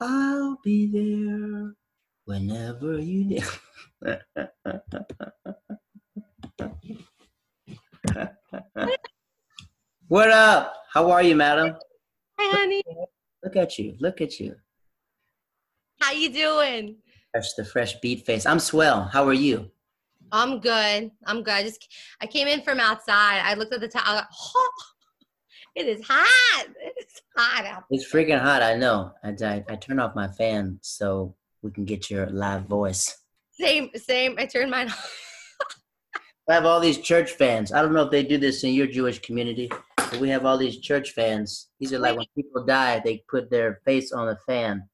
I'll be there whenever you need. what up? How are you, madam? Hi, honey. Look at you. Look at you. How you doing? Fresh, the fresh beat face. I'm swell. How are you? I'm good. I'm good. I just I came in from outside. I looked at the time. I was like, oh, it is hot. It's hot out. It's freaking hot. I know. I, I, I turned off my fan so we can get your live voice. Same, same. I turned mine off. I have all these church fans. I don't know if they do this in your Jewish community, but we have all these church fans. These are like when people die, they put their face on the fan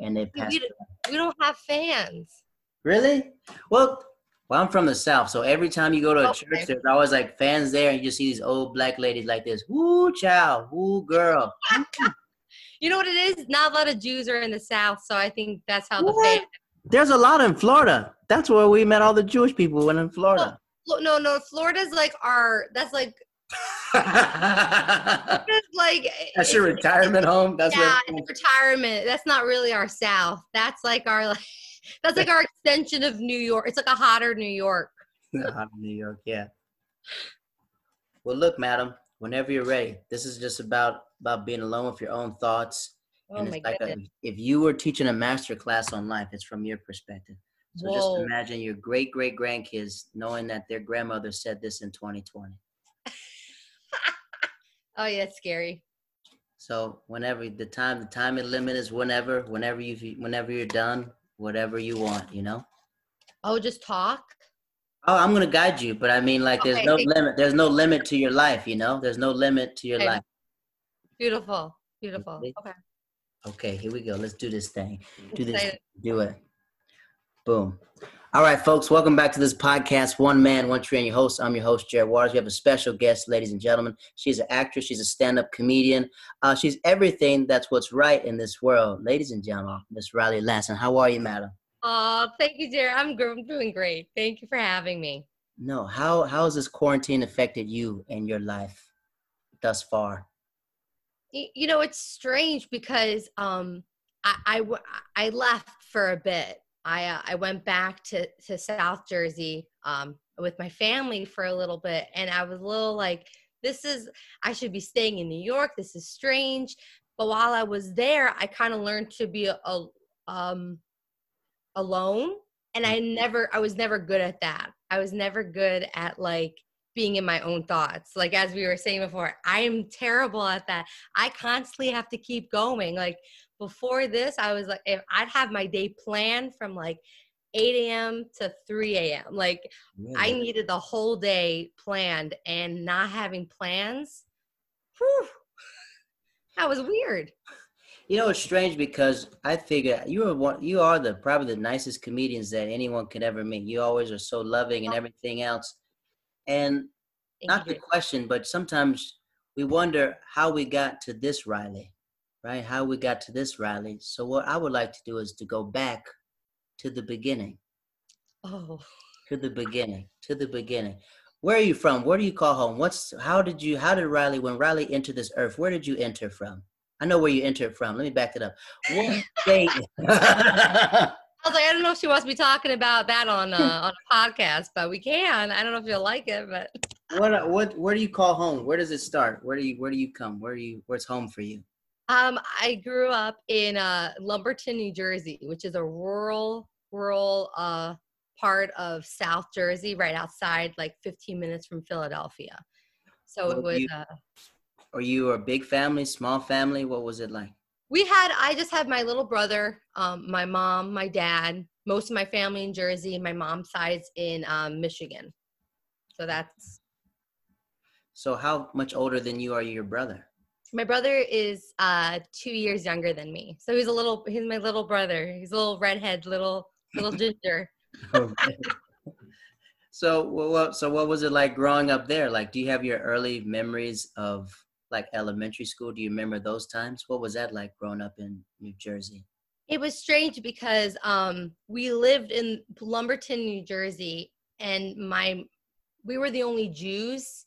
and they pass. We, we don't have fans. Really? Well, well, I'm from the South, so every time you go to a Okay. church, there's always like fans there, and you just see these old black ladies like this. Woo, child, woo, girl. Mm-hmm. You know what it is? Not a lot of Jews are in the South, so I think that's how the What? There's a lot in Florida. That's where we met all the Jewish people when in Florida. Look, No, no. Florida's like our. That's like. That's Florida's like. Eh, your retirement home. That's yeah, retirement. That's not really our South. That's like our like. That's like our extension of New York. It's like a hotter New York. Of New York, yeah. Well, look, madam. Whenever you're ready, this is just about about being alone with your own thoughts. Oh and my it's like a, goodness. if you were teaching a master class on life, it's from your perspective. So just imagine your great great grandkids knowing that their grandmother said this in 2020. Oh yeah, it's scary. So whenever the time the time limit is whenever whenever you whenever you're done, whatever you want, you know. Oh, just talk. Oh, I'm gonna guide you, but I mean, like, there's Okay, no limit. There's no limit to your life, you know. There's no limit to your Okay. life. Beautiful, beautiful. Okay. Okay, here we go. Let's do this thing. Do this. Do it. Boom. All right, folks. Welcome back to this podcast, One Man, One Tree. And your host, I'm your host, Jared Waters. We have a special guest, ladies and gentlemen. She's an actress. She's a stand-up comedian. Uh, she's everything that's what's right in this world, ladies and gentlemen. Miss Riley Lasson. How are you, madam? Oh, thank you, Jared. I'm, gr- I'm doing great. Thank you for having me. No. How how has this quarantine affected you and your life thus far? Y- You know, it's strange because um, I, I I left for a bit. I uh, I went back to to South Jersey um, with my family for a little bit, and I was a little like, this is I should be staying in New York. This is strange. But while I was there, I kind of learned to be a, a um, alone, and I never I was never good at that. I was never good at like being in my own thoughts. Like as we were saying before, I am terrible at that. I constantly have to keep going. Like before this, I was like, if I'd have my day planned from like 8 a.m. to 3 a.m. Like I mm. needed the whole day planned and not having plans. Whew, that was weird. You know, it's strange because I figure you are one. You are the probably the nicest comedians that anyone could ever meet. You always are so loving and oh. everything else. And Thank not you. to question, but sometimes we wonder how we got to this Riley, right? How we got to this Riley. So what I would like to do is to go back to the beginning, Oh, to the beginning, to the beginning. Where are you from? Where do you call home? What's how did you how did Riley when Riley entered this earth? Where did you enter from? I know where you entered from. Let me back it up. What state? I was like, I don't know if she wants me talking about that on uh, on a podcast, but we can. I don't know if you'll like it, but what what where do you call home? Where does it start? Where do you where do you come? Where do you where's home for you? um, I grew up in uh, Lumberton, New Jersey, which is a rural rural uh, part of South Jersey, right outside, like 15 minutes from Philadelphia. So Well, it was. you- Uh, Are you a big family, small family? What was it like? We had i just had my little brother um, my mom my dad most of my family in jersey my mom's side's in um, michigan. So that's So how much older than you are your brother? my brother is uh, two years younger than me. So he's a little he's my little brother. He's a little redhead little little ginger. So what, what so what was it like growing up there? Like do you have your early memories of like elementary school? Do you remember those times? What was that like growing up in New Jersey? it was strange because um, we lived in lumberton new jersey and my we were the only jews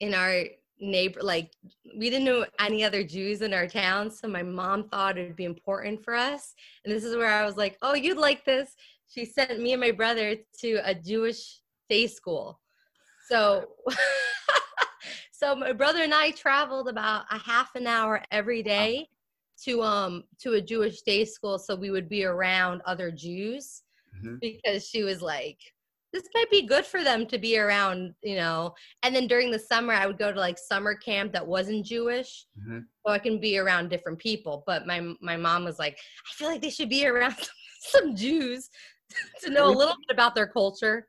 in our neighbor like we didn't know any other jews in our town so my mom thought it would be important for us and this is where i was like oh you'd like this she sent me and my brother to a jewish day school so so my brother and i traveled about a half an hour every day to um to a jewish day school so we would be around other jews mm-hmm. because she was like this might be good for them to be around, you know. And then during the summer, I would go to like summer camp that wasn't Jewish, mm-hmm. so I can be around different people. But my my mom was like, I feel like they should be around some, some Jews to know a little bit about their culture.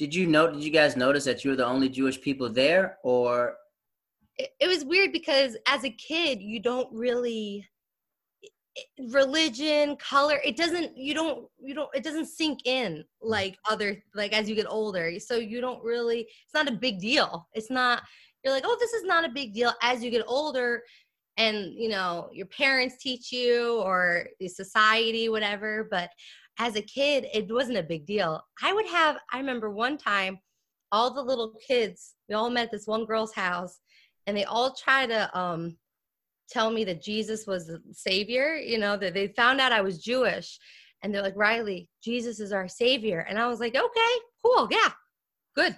Did you know? Did you guys notice that you were the only Jewish people there, or? It, it was weird because as a kid, you don't really religion color it doesn't you don't you don't it doesn't sink in like other like as you get older so you don't really it's not a big deal it's not you're like oh this is not a big deal as you get older and you know your parents teach you or the society whatever but as a kid it wasn't a big deal i would have i remember one time all the little kids we all met at this one girl's house and they all try to um tell me that Jesus was the savior, you know, that they found out I was Jewish and they're like, Riley, Jesus is our savior. And I was like, okay, cool. Yeah, good.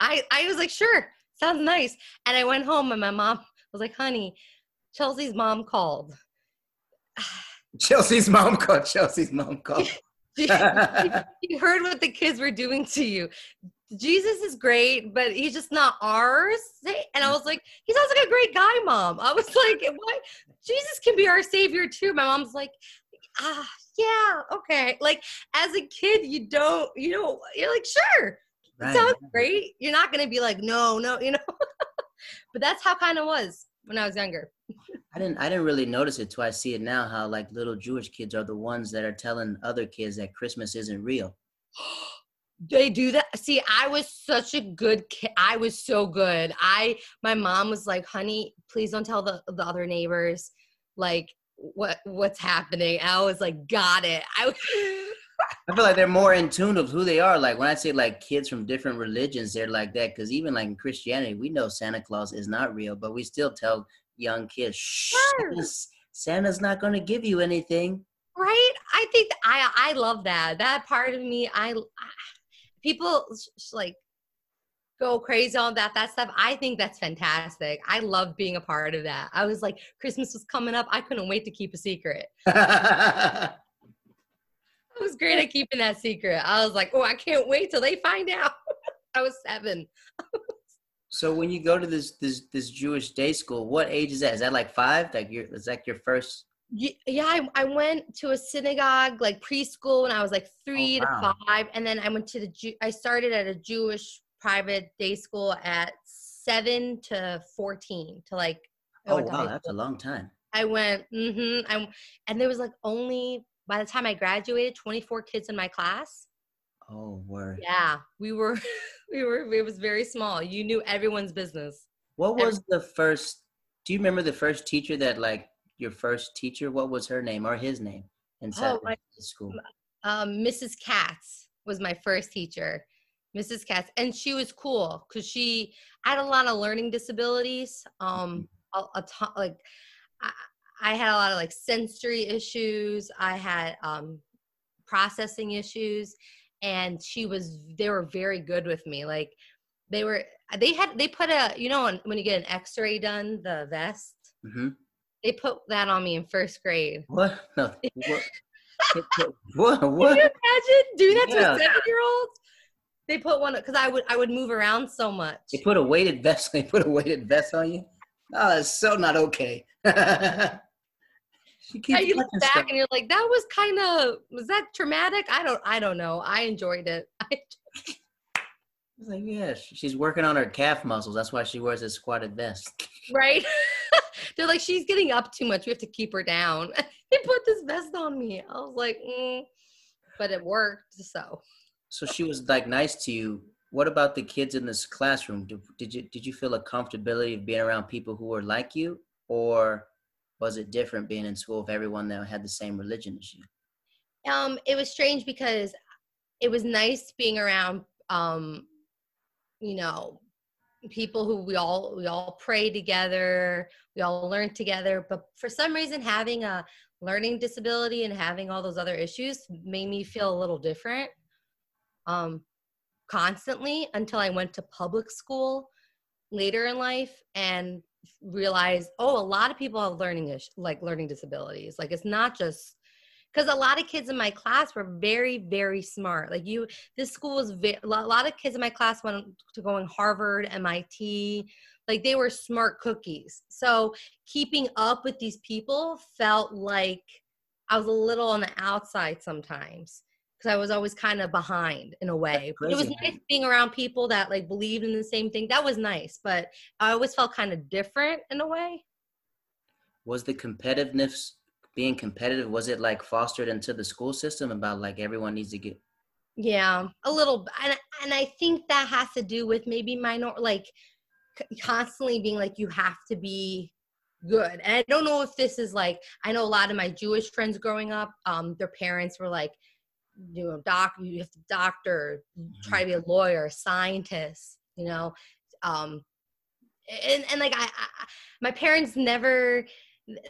I, I was like, sure, sounds nice. And I went home and my mom was like, honey, Chelsea's mom called. Chelsea's mom called. Chelsea's mom called. you heard what the kids were doing to you. Jesus is great, but he's just not ours. And I was like, he sounds like a great guy, mom. I was like, what? Jesus can be our savior too. My mom's like, ah, yeah, okay. Like as a kid, you don't, you know, you're like, sure, right. sounds great. You're not gonna be like, no, no, you know. but that's how kind of was when I was younger. I didn't I didn't really notice it till I see it now how like little Jewish kids are the ones that are telling other kids that Christmas isn't real. they do that see i was such a good kid i was so good i my mom was like honey please don't tell the, the other neighbors like what what's happening i was like got it i I feel like they're more in tune of who they are. Like when I say like kids from different religions, they're like that. Because even like in Christianity, we know Santa Claus is not real, but we still tell young kids, "Shh, Santa's not going to give you anything." Right? I think I I love that. That part of me, I people like go crazy on that that stuff. I think that's fantastic. I love being a part of that. I was like christmas was coming up. I couldn't wait to keep a secret. I was great at keeping that secret. I was like oh i can't wait till they find out. I was seven so when you go to this this this jewish day school what age is that? Is that like five? Like your is that your first yeah I, I went to a synagogue like preschool when i was like three oh, wow. to five and then i went to the i started at a jewish private day school at seven to 14 to like oh wow that's a long time. I went mm-hmm I, and there was like only by the time i graduated 24 kids in my class oh word yeah we were we were it was very small you knew everyone's business what was the first do you remember the first teacher that like your first teacher? What was her name or his name in oh, my, school? Um, Mrs. Katz was my first teacher. Mrs. Katz, and she was cool because she had a lot of learning disabilities. Um, mm-hmm. a, a ton, like I, I, had a lot of like sensory issues. I had um, processing issues, and she was. They were very good with me. Like they were. They had. They put a. You know, when you get an X-ray done, the vest. Mm-hmm they put that on me in first grade. What? No. What? what? what? Can you imagine doing that yeah. to a seven-year-old? They put one because I would I would move around so much. They put a weighted vest. They put a weighted vest on you. Oh, that's so not okay. She keeps you look back stuff. and you're like, that was kind of was that traumatic? I don't I don't know. I enjoyed it. I was like, yeah, she's working on her calf muscles. That's why she wears a squatted vest. Right. They're like, she's getting up too much. We have to keep her down. they put this vest on me. I was like, mm. but it worked. So. So she was like nice to you. What about the kids in this classroom? Did, did you did you feel a comfortability of being around people who were like you, or was it different being in school with everyone that had the same religion as you? Um, it was strange because it was nice being around um, you know, people who we all we all pray together we all learn together but for some reason having a learning disability and having all those other issues made me feel a little different um constantly until i went to public school later in life and realized oh a lot of people have learning ish, like learning disabilities. Like it's not just because a lot of kids in my class were very very smart. Like you this school was very, a lot of kids in my class went to going harvard mit like they were smart cookies. So keeping up with these people felt like i was a little on the outside sometimes because i was always kind of behind in a way it was nice being around people that like believed in the same thing. That was nice but i always felt kind of different in a way. Was the competitiveness being competitive was it like fostered into the school system about like everyone needs to get yeah a little and, and i think that has to do with maybe minor like constantly being like you have to be good and i don't know if this is like i know a lot of my jewish friends growing up um their parents were like you know doc you have to doctor mm-hmm. try to be a lawyer scientist you know um and and like I, I my parents never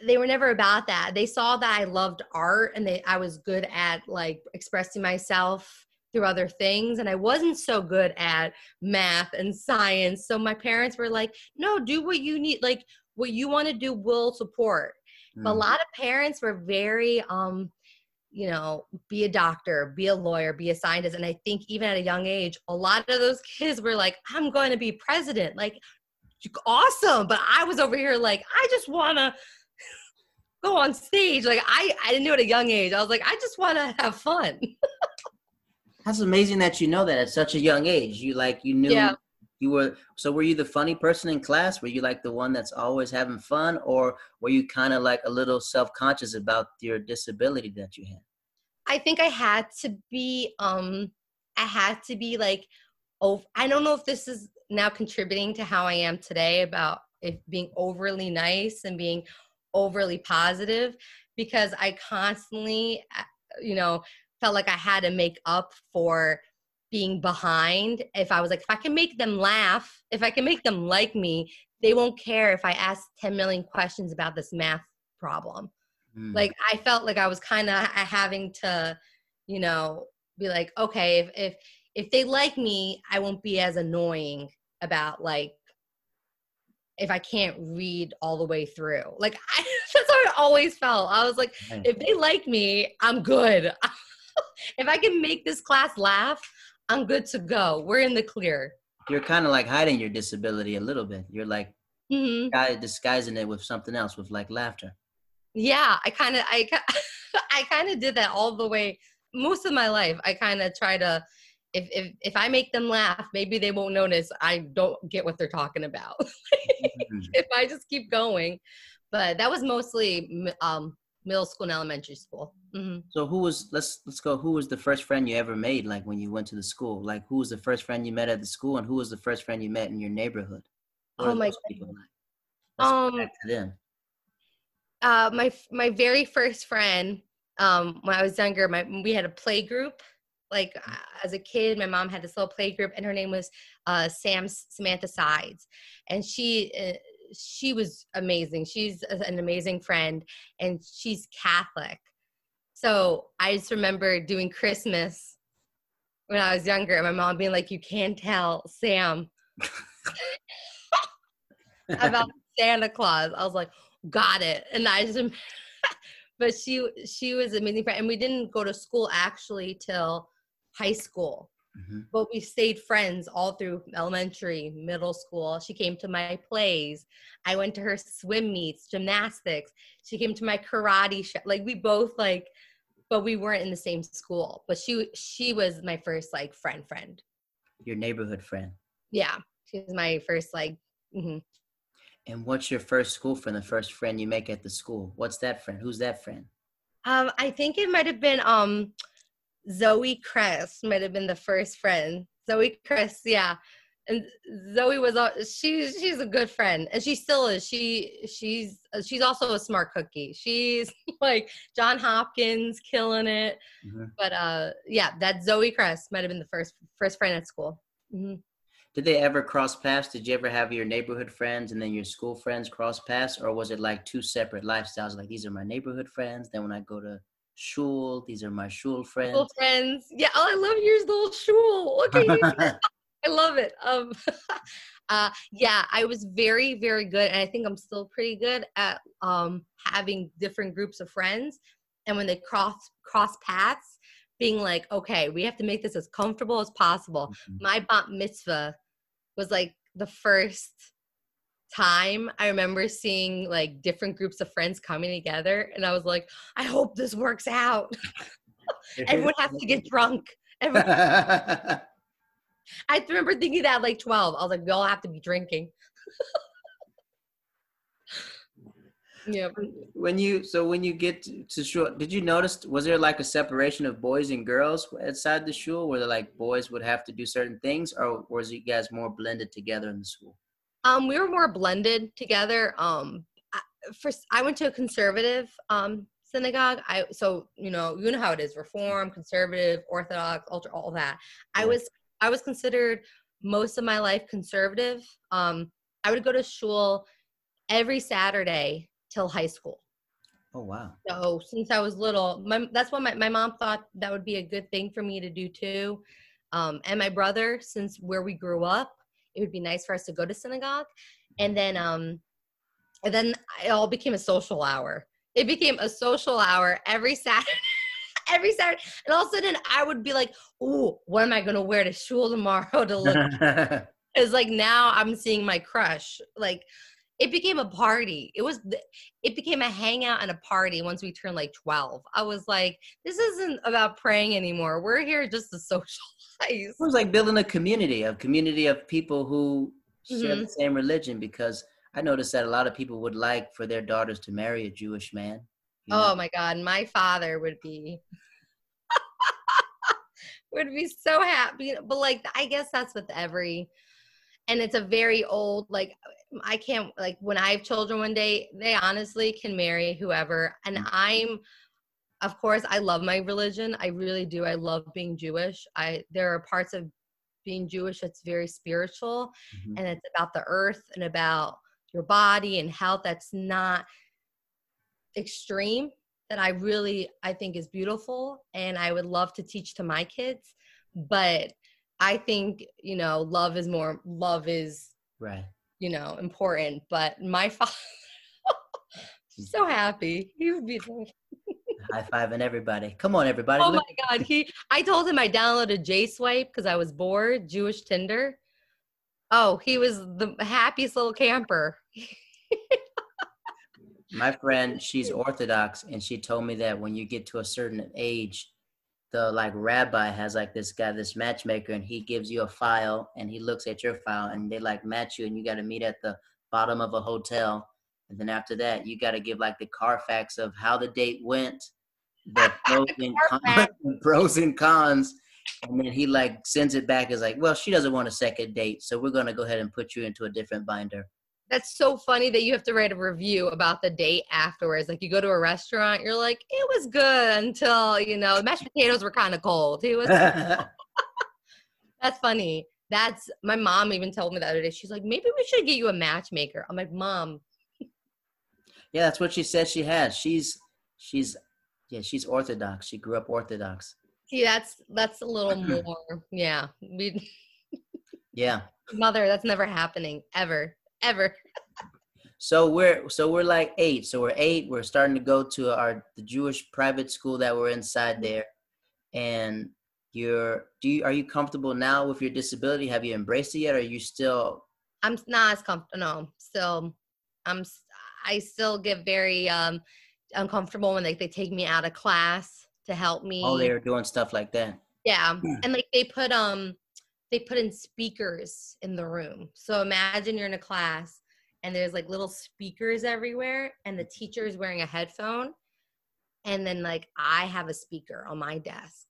they were never about that. They saw that I loved art and they I was good at like expressing myself through other things and I wasn't so good at math and science. So my parents were like, "No, do what you need like what you want to do will support." Mm. But a mm. lot of parents were very um you know, be a doctor, be a lawyer, be a scientist. And I think even at a young age, a lot of those kids were like, I'm going to be president. Like, awesome. But I was over here like, I just want to go on stage. Like I, I didn't know at a young age. I was like, I just want to have fun. That's amazing that you know that at such a young age. You like you knew yeah. You were. So were you the funny person in class? Were you like the one that's always having fun, or were you kind of like a little self conscious about your disability that you had? I think I had to be. Um, I had to be like. Oh, I don't know if this is now contributing to how I am today about it being overly nice and being overly positive because I constantly, uh, you know, felt like I had to make up for being behind. If I was like, if I can make them laugh, if I can make them like me, they won't care if I ask 10 million questions about this math problem. Mm. Like I felt like I was kind of having to, you know, be like, okay, if if if they like me, I won't be as annoying about like if I can't read all the way through. Like I, that's how I always felt. I was like, if they like me, I'm good. if I can make this class laugh, I'm good to go. We're in the clear. You're kind of like hiding your disability a little bit. You're like mm-hmm. disguising it with something else, with like laughter. Yeah, I kind of, I, I kind of did that all the way. Most of my life, I kind of try to if if if I make them laugh, maybe they won't notice I don't get what they're talking about. mm-hmm. If I just keep going, but that was mostly um, middle school and elementary school. Mm-hmm. So who was let's let's go. Who was the first friend you ever made? Like when you went to the school, like who was the first friend you met at the school, and who was the first friend you met in your neighborhood? What oh my people like? um, back to them. Uh, my my very first friend um, when I was younger, my we had a play group like uh, as a kid my mom had this little play group and her name was uh, sam samantha sides and she uh, she was amazing she's an amazing friend and she's catholic so i just remember doing christmas when i was younger and my mom being like you can't tell sam about santa claus i was like got it and i just but she she was amazing friend and we didn't go to school actually till high school. Mm-hmm. But we stayed friends all through elementary, middle school. She came to my plays. I went to her swim meets, gymnastics. She came to my karate show. Like we both like, but we weren't in the same school. But she she was my first like friend friend. Your neighborhood friend. Yeah, she was my first like. Mm-hmm. And what's your first school friend? The first friend you make at the school? What's that friend? Who's that friend? Um, I think it might have been um Zoe Cress might have been the first friend. Zoe Cress, yeah. And Zoe was she's she's a good friend, and she still is. She she's she's also a smart cookie. She's like John Hopkins, killing it. Mm-hmm. But uh, yeah, that Zoe Cress might have been the first first friend at school. Mm-hmm. Did they ever cross paths? Did you ever have your neighborhood friends and then your school friends cross paths, or was it like two separate lifestyles? Like these are my neighborhood friends. Then when I go to shul, these are my shul friends. Shul friends. Yeah. Oh, I love yours, little shul. Okay. I love it. Um, uh, yeah, I was very, very good, and I think I'm still pretty good at um, having different groups of friends. And when they cross cross paths, being like, okay, we have to make this as comfortable as possible. Mm-hmm. My bat mitzvah was like the first time I remember seeing like different groups of friends coming together, and I was like, I hope this works out. Everyone has to get drunk. I remember thinking that like 12. I was like, we all have to be drinking. yeah. When you so when you get to, to shul, did you notice was there like a separation of boys and girls outside the shul where like boys would have to do certain things, or was you guys more blended together in the school? Um, we were more blended together. Um, I, first I went to a conservative um synagogue. I so you know you know how it is: reform, conservative, orthodox, ultra, all that. Yeah. I was I was considered most of my life conservative. Um, I would go to shul every Saturday till high school. Oh wow! So since I was little, my, that's what my, my mom thought that would be a good thing for me to do too. Um, and my brother, since where we grew up, it would be nice for us to go to synagogue. And then, um, and then it all became a social hour. It became a social hour every Saturday every Saturday. And all of a sudden I would be like, oh, what am I gonna wear to shul tomorrow to look? it's like now I'm seeing my crush. Like it became a party. It was it became a hangout and a party once we turned like 12. I was like, this isn't about praying anymore. We're here just to socialize. It was like building a community, a community of people who share mm-hmm. the same religion because I noticed that a lot of people would like for their daughters to marry a Jewish man. Oh my God, my father would be would be so happy. But like, I guess that's with every, and it's a very old like. I can't like when I have children one day, they honestly can marry whoever, and mm. I'm of course i love my religion i really do i love being jewish i there are parts of being jewish that's very spiritual mm-hmm. and it's about the earth and about your body and health that's not extreme that I really I think is beautiful and I would love to teach to my kids but I think you know love is more love is right. you know important but my father so mm-hmm. happy. He would be high fiving everybody. Come on everybody. Oh my god. He I told him I downloaded J Swipe because I was bored Jewish Tinder. Oh he was the happiest little camper my friend, she's Orthodox, and she told me that when you get to a certain age, the like rabbi has like this guy, this matchmaker, and he gives you a file, and he looks at your file, and they like match you, and you got to meet at the bottom of a hotel, and then after that, you got to give like the Carfax of how the date went, the pros and cons, pros and cons. And then he like sends it back as like, well, she doesn't want a second date, so we're gonna go ahead and put you into a different binder that's so funny that you have to write a review about the date afterwards. Like you go to a restaurant, you're like, it was good until, you know, mashed potatoes were kind of cold. He was That's funny. That's my mom even told me the other day. She's like, maybe we should get you a matchmaker. I'm like, Mom. Yeah, that's what she says she has. She's she's yeah, she's orthodox. She grew up orthodox. See, that's that's a little more yeah. We Yeah. Mother, that's never happening ever ever. So we're so we're like eight. So we're eight. We're starting to go to our the Jewish private school that we're inside mm-hmm. there. And you're do you are you comfortable now with your disability? Have you embraced it yet? Or are you still I'm not as comfortable. No, still I'm I still get very um uncomfortable when they, they take me out of class to help me. Oh, they're doing stuff like that. Yeah. And like they put um they put in speakers in the room. So imagine you're in a class and there's like little speakers everywhere and the teacher is wearing a headphone and then like I have a speaker on my desk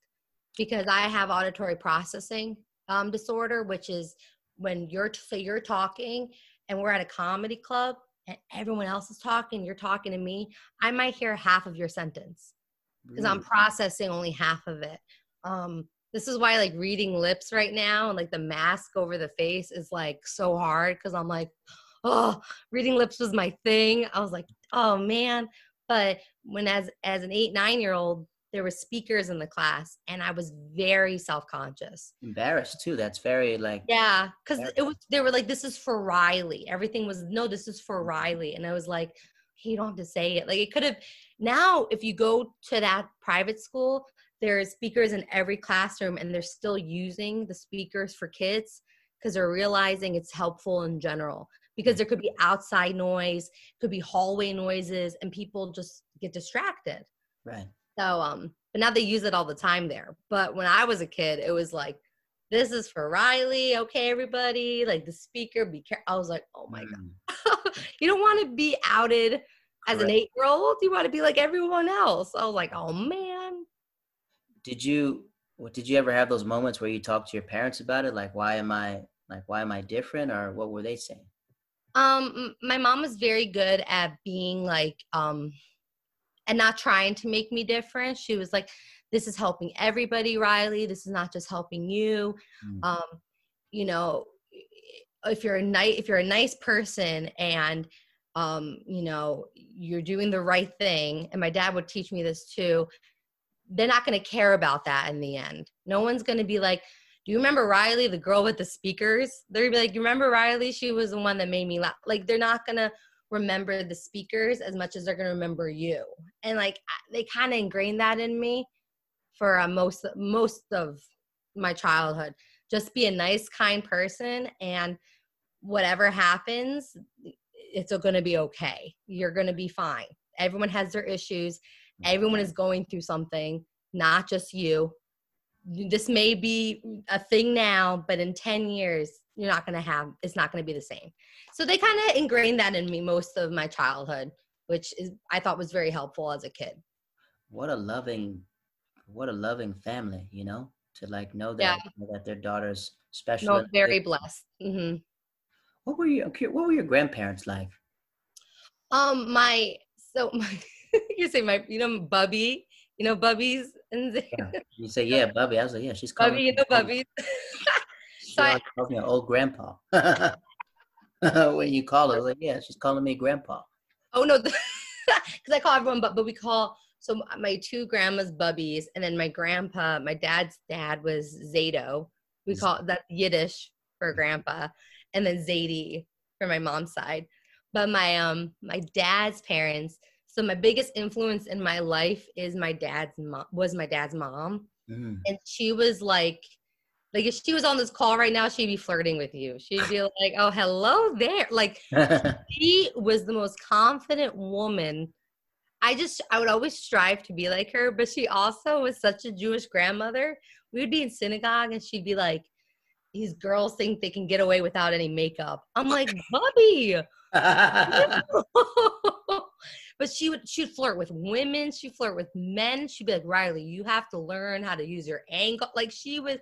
because I have auditory processing um, disorder, which is when you're so you're talking and we're at a comedy club and everyone else is talking, you're talking to me, I might hear half of your sentence because I'm processing only half of it. Um, this is why like reading lips right now and like the mask over the face is like so hard because I'm like, oh, reading lips was my thing. I was like, oh man. But when as as an eight, nine year old, there were speakers in the class and I was very self-conscious. Embarrassed too. That's very like Yeah, because it was they were like, this is for Riley. Everything was no, this is for Riley. And I was like, hey, you don't have to say it. Like it could have now if you go to that private school, there's speakers in every classroom and they're still using the speakers for kids because they're realizing it's helpful in general. Because there could be outside noise could be hallway noises and people just get distracted. Right. So um but now they use it all the time there. But when i was a kid it was like this is for riley. Okay everybody. Like the speaker be careful i was like oh my mm. god. You don't want to be outed as Correct. an eight year old you want to be like everyone else. I was like oh man did you what did you ever have those moments where you talked to your parents about it? Like why am i like why am i different? Or what were they saying? Um my mom was very good at being like um and not trying to make me different. She was like this is helping everybody riley. This is not just helping you. Mm. um you know if you're a nice if you're a nice person and um you know you're doing the right thing and my dad would teach me this too they're not going to care about that in the end. No one's going to be like, do you remember Riley, the girl with the speakers? They're be like, you remember Riley? She was the one that made me laugh. Like they're not going to remember the speakers as much as they're going to remember you. And like they kind of ingrained that in me for uh, most most of my childhood. Just be a nice, kind person, and whatever happens, it's going to be okay. You're going to be fine. Everyone has their issues Everyone is going through something, not just you. This may be a thing now, but in 10 years, you're not going to have, it's not going to be the same. So they kind of ingrained that in me most of my childhood, which is, I thought was very helpful as a kid. What a loving, what a loving family, you know, to like know that, yeah. that their daughter's special. No, very blessed. Mm-hmm. What were you, what were your grandparents like? Um, my, so my, you say my, you know, Bubby, you know, Bubbies. And yeah. You say, yeah, Bubby. I was like, yeah, she's calling Bubby, you know, she so I, calls me an old grandpa. when you call her, I was like, yeah, she's calling me grandpa. Oh no, because I call everyone, but but we call so my two grandmas Bubbies, and then my grandpa, my dad's dad was Zato. We call that Yiddish for grandpa, and then Zadie for my mom's side. But my um my dad's parents, so my biggest influence in my life is my dad's mom was my dad's mom. Mm. and she was like like if she was on this call right now she'd be flirting with you. She'd be like oh hello there. Like she was the most confident woman. I just i would always strive to be like her but she also was such a jewish grandmother. We would be in synagogue and she'd be like these girls think they can get away without any makeup. I'm like bubby but she would she'd flirt with women she'd flirt with men. She'd be like riley you have to learn how to use your angle. Like she was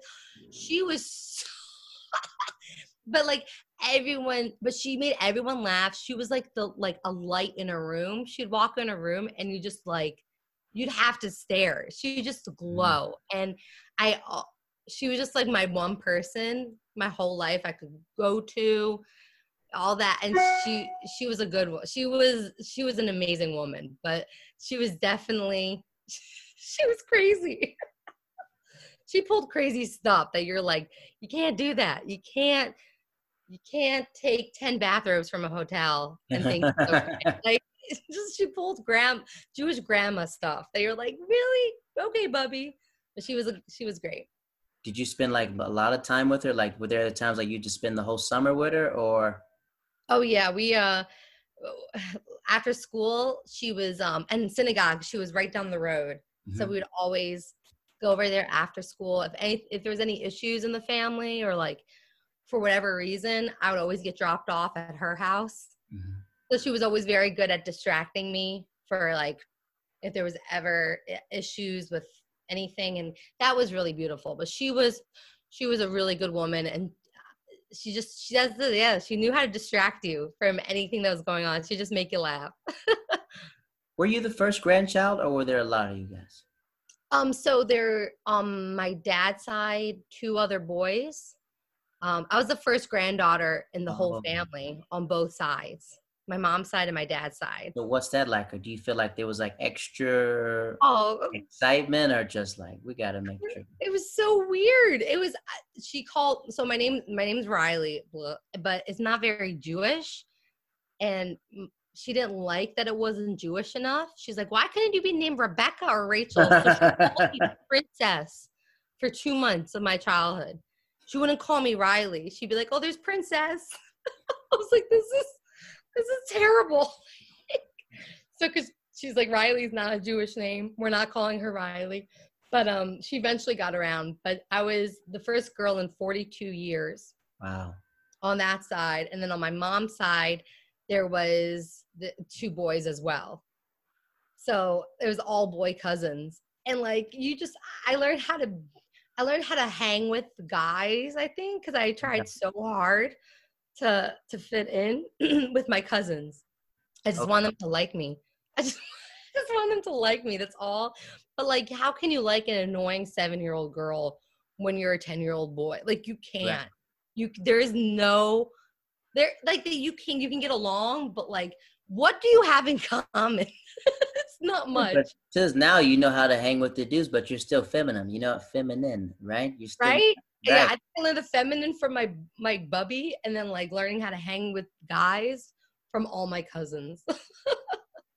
she was so but like everyone but she made everyone laugh. She was like the like a light in a room. She'd walk in a room and you just like you'd have to stare. She just mm. glow. And i uh, she was just like my one person my whole life i could go to all that and she she was a good one she was she was an amazing woman but she was definitely she was crazy. She pulled crazy stuff that you're like you can't do that. You can't you can't take 10 bathrobes from a hotel and think like just she pulled gram jewish grandma stuff that you're like really? Okay bubby. But she was she was great. Did you spend like a lot of time with her? Like were there times like you just spend the whole summer with her or Oh yeah, we uh after school she was um and synagogue she was right down the road. Mm-hmm. So we would always go over there after school if any if there was any issues in the family or like for whatever reason, I would always get dropped off at her house. Mm-hmm. So she was always very good at distracting me for like if there was ever issues with anything and that was really beautiful. But she was she was a really good woman and she just she does the yeah she knew how to distract you from anything that was going on she just make you laugh were you the first grandchild or were there a lot of you guys Um, so there, um, my dad's side, two other boys. Um, I was the first granddaughter in the whole Oh. family on both sides, my mom's side and my dad's side. So what's that like? Or do you feel like there was like extra Oh, excitement, or just like we gotta make sure? it was so weird. It was uh, she called. So my name, my name's Riley, but it's not very Jewish, and she didn't like that it wasn't Jewish enough. She's like, "Why couldn't you be named Rebecca or Rachel?" So she called me princess for two months of my childhood. She wouldn't call me Riley. She'd be like, "Oh, there's princess." I was like, "This is this is terrible." so, because she's like, Riley's not a Jewish name. We're not calling her Riley. But um, she eventually got around. But I was the first girl in 42 years wow. on that side, and then on my mom's side, there was the two boys as well. So it was all boy cousins, and like you just, I learned how to, I learned how to hang with guys. I think because I tried so hard to to fit in with my cousins. I just Okay. want them to like me. I just, just want them to like me. That's all. But like, how can you like an annoying seven year old girl when you're a ten year old boy? Like you can't. You there is no there like you can you can get along, but like what do you have in common? it's not much, just now you know how to hang with the dudes, but you're still feminine. You know, feminine, right? You're still right? Yeah. I think I learned the feminine from my my bubby, and then like learning how to hang with guys from all my cousins.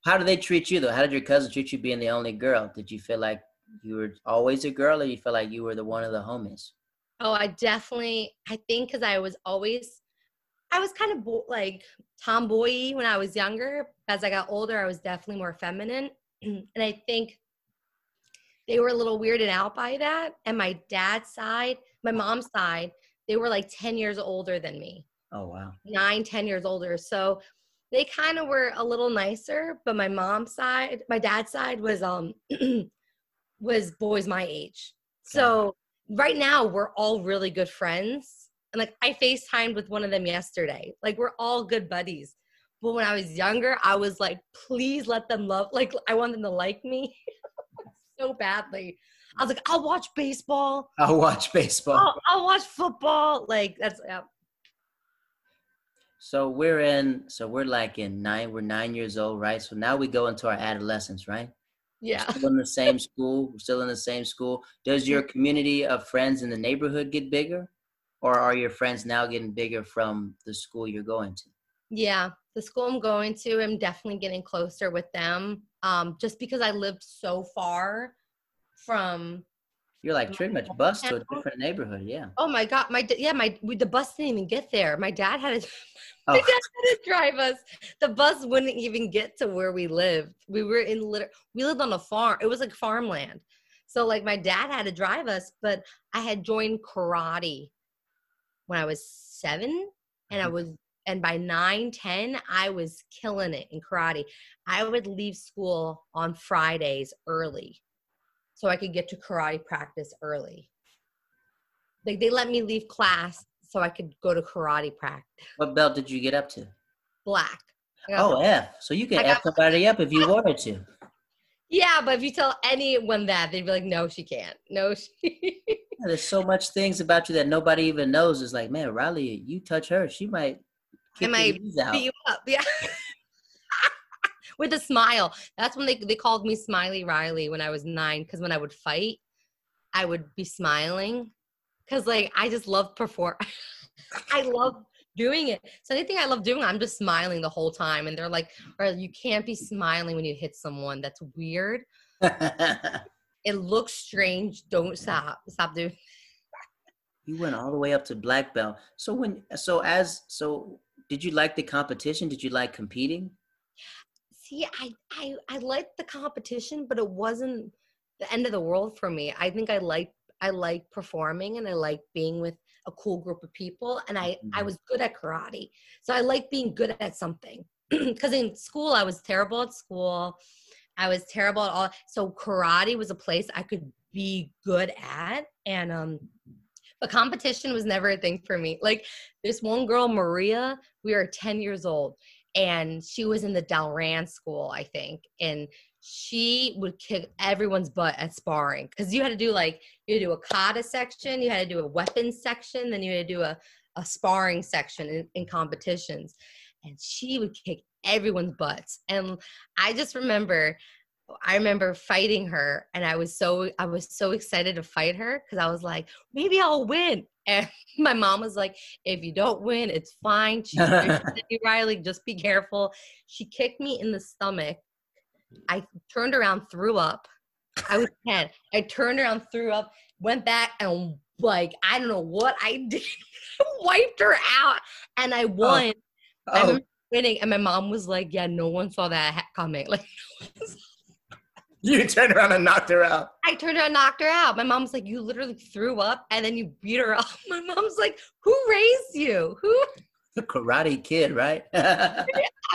How do they treat you though? How did your cousins treat you being the only girl? Did you feel like you were always a girl, or you feel like you were the one of the homies? Oh, I definitely, I think because I was always, I was kind of bo- like tomboy when I was younger. As I got older, I was definitely more feminine. and I think they were a little weirded out by that. And my dad's side, my mom's side, they were like 10 years older than me, Oh wow. nine, 10 years older. So they kind of were a little nicer. But my mom's side, my dad's side was, um, was boys my age. So right now we're all really good friends. And like I FaceTimed with one of them yesterday. Like we're all good buddies. But when I was younger, I was like, please let them love like I want them to like me so badly. I was like, I'll watch baseball. I'll watch baseball. I'll, I'll watch football. Like that's yeah. So we're in. So we're like in nine. We're nine years old, right? So now we go into our adolescence, right? Yeah. We're still in the same school. We're still in the same school. Does your community of friends in the neighborhood get bigger, or are your friends now getting bigger from the school you're going to? Yeah, the school I'm going to, I'm definitely getting closer with them. Um, just because I lived so far from You're like pretty much bus to a different neighborhood. Yeah. Oh my god, my yeah, my we, the bus didn't even get there. My dad had to, Oh. my dad had to drive us. The bus wouldn't even get to where we lived. We were in lit- we lived on a farm. It was like farmland. So like my dad had to drive us, but I had joined karate when I was 7 and I Mhm. was and by nine, 10, I was killing it in karate. I would leave school on Fridays early so I could get to karate practice early. Like they let me leave class so I could go to karate practice. What belt did you get up to? Black. Oh, black. F. So you can I F somebody up if you wanted to. yeah, but if you tell anyone that, they'd be like, "No, she can't. No, she." Yeah, there's so much things about you that nobody even knows. It's like, man, Riley, you touch her, she might kick might beat you up. Yeah. With a smile. That's when they they called me Smiley Riley when I was nine. Because when I would fight, I would be smiling. Cause like I just love perform. I love doing it. So anything I love doing, I'm just smiling the whole time. And they're like, "Or you can't be smiling when you hit someone. That's weird. It looks strange. Don't stop. Stop doing." you went all the way up to black belt. So when so as so did you like the competition? Did you like competing? See, I I I liked the competition, but it wasn't the end of the world for me. I think I like I like performing and I like being with a cool group of people and I I Mhm. was good at karate. So I like being good at something. Cuz in school I was terrible at school. I was terrible at all. So karate was a place I could be good at and um but competition was never a thing for me. Like this one girl Maria, we were 10 years old and she was in the Dalran school, I think. And she would kick everyone's butt at sparring because you had to do like you do a kata section, you had to do a weapons section, then you had to do a, a sparring section in, in competitions. And she would kick everyone's butts. And I just remember I remember fighting her and I was so I was so excited to fight her because I was like, maybe I'll win. And my mom was like, if you don't win, it's fine. She, she Riley, just be careful. She kicked me in the stomach. I turned around, threw up. I was 10. I turned around, threw up, went back and like I don't know what I did, wiped her out, and I oh. won. Oh. Oh. I remember winning, and my mom was like, "Yeah, no one saw that coming." Like, you turned around and knocked her out. I turned around and knocked her out. My mom's like, you literally threw up and then you beat her up. My mom's like, who raised you? Who? The karate kid, right? I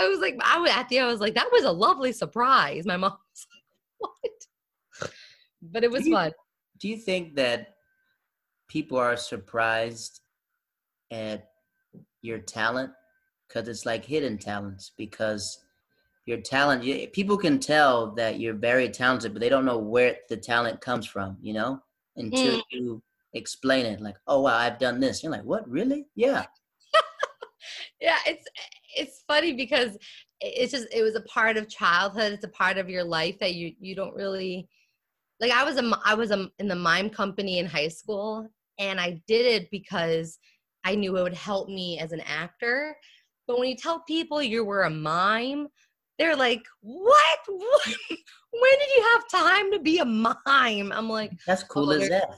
was like, I was at the end, I was like, that was a lovely surprise. My mom's like, what? But it was do you, fun. Do you think that people are surprised at your talent? Because it's like hidden talents because your talent people can tell that you're very talented but they don't know where the talent comes from you know? Until mm. you explain it like oh wow i've done this. You're like what? Really? Yeah. Yeah it's it's funny because it's just it was a part of childhood it's a part of your life that you you don't really like i was a i was a, in the mime company in high school and i did it because i knew it would help me as an actor. But when you tell people you were a mime they're like, what? what? when did you have time to be a mime? I'm like, that's cool oh, as that.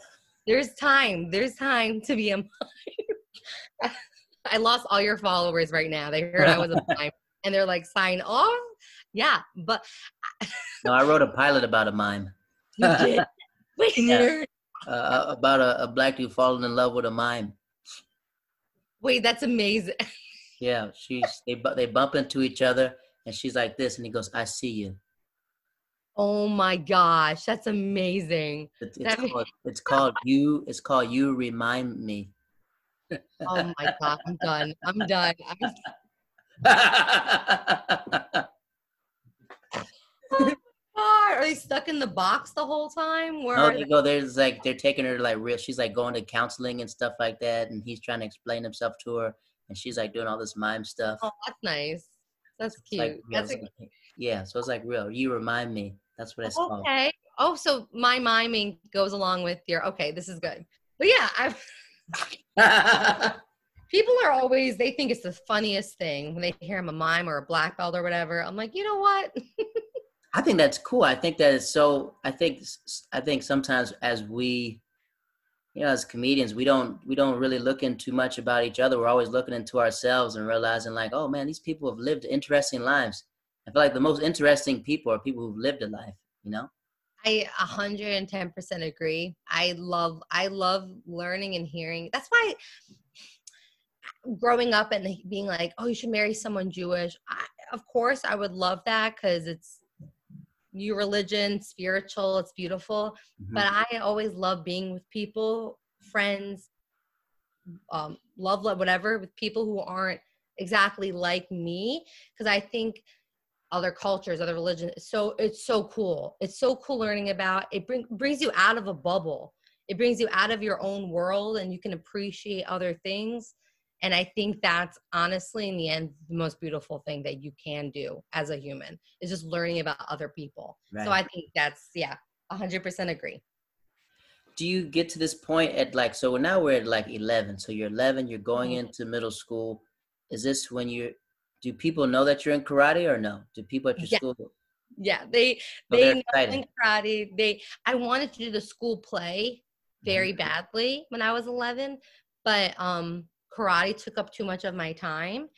There's time. There's time to be a mime. I lost all your followers right now. They heard I was a mime and they're like, sign off. Yeah, but no, I wrote a pilot about a mime. You did? Wait, yeah. Uh, about a, a black dude falling in love with a mime. Wait, that's amazing. Yeah, she's they they bump into each other and she's like this, and he goes, "I see you." Oh my gosh, that's amazing. It's, it's, called, it's called you. It's called you. Remind me. oh my god, I'm done. I'm done. I'm... oh Are they stuck in the box the whole time? Where no, they go. There's like they're taking her to like real. She's like going to counseling and stuff like that, and he's trying to explain himself to her, and she's like doing all this mime stuff. Oh, that's nice. That's cute. Like, That's a- yeah, so it's like real. You remind me. That's what it's okay. called. Okay. Oh, so my miming goes along with your. Okay, this is good. But yeah, i people are always they think it's the funniest thing when they hear I'm a mime or a black belt or whatever. I'm like, you know what? I think that's cool. I think that is so. I think I think sometimes as we you know, as comedians, we don't we don't really look into much about each other. We're always looking into ourselves and realizing like, oh man, these people have lived interesting lives. I feel like the most interesting people are people who've lived a life, you know? I 110% agree. I love I love learning and hearing. That's why growing up and being like, "Oh, you should marry someone Jewish." I, of course, I would love that cuz it's new religion, spiritual, it's beautiful. Mm-hmm. But I always love being with people, friends, um, love, love, whatever, with people who aren't exactly like me. Because I think other cultures, other religions, so it's so cool. It's so cool learning about it. Bring, brings you out of a bubble. It brings you out of your own world, and you can appreciate other things and I think that's honestly, in the end, the most beautiful thing that you can do as a human is just learning about other people. Right. So I think that's, yeah, 100% agree. Do you get to this point at like, so now we're at like 11. So you're 11, you're going mm-hmm. into middle school. Is this when you, do people know that you're in karate or no? Do people at your yeah. school? Yeah, they, oh, they know in karate. They, I wanted to do the school play very mm-hmm. badly when I was 11, but um karate took up too much of my time.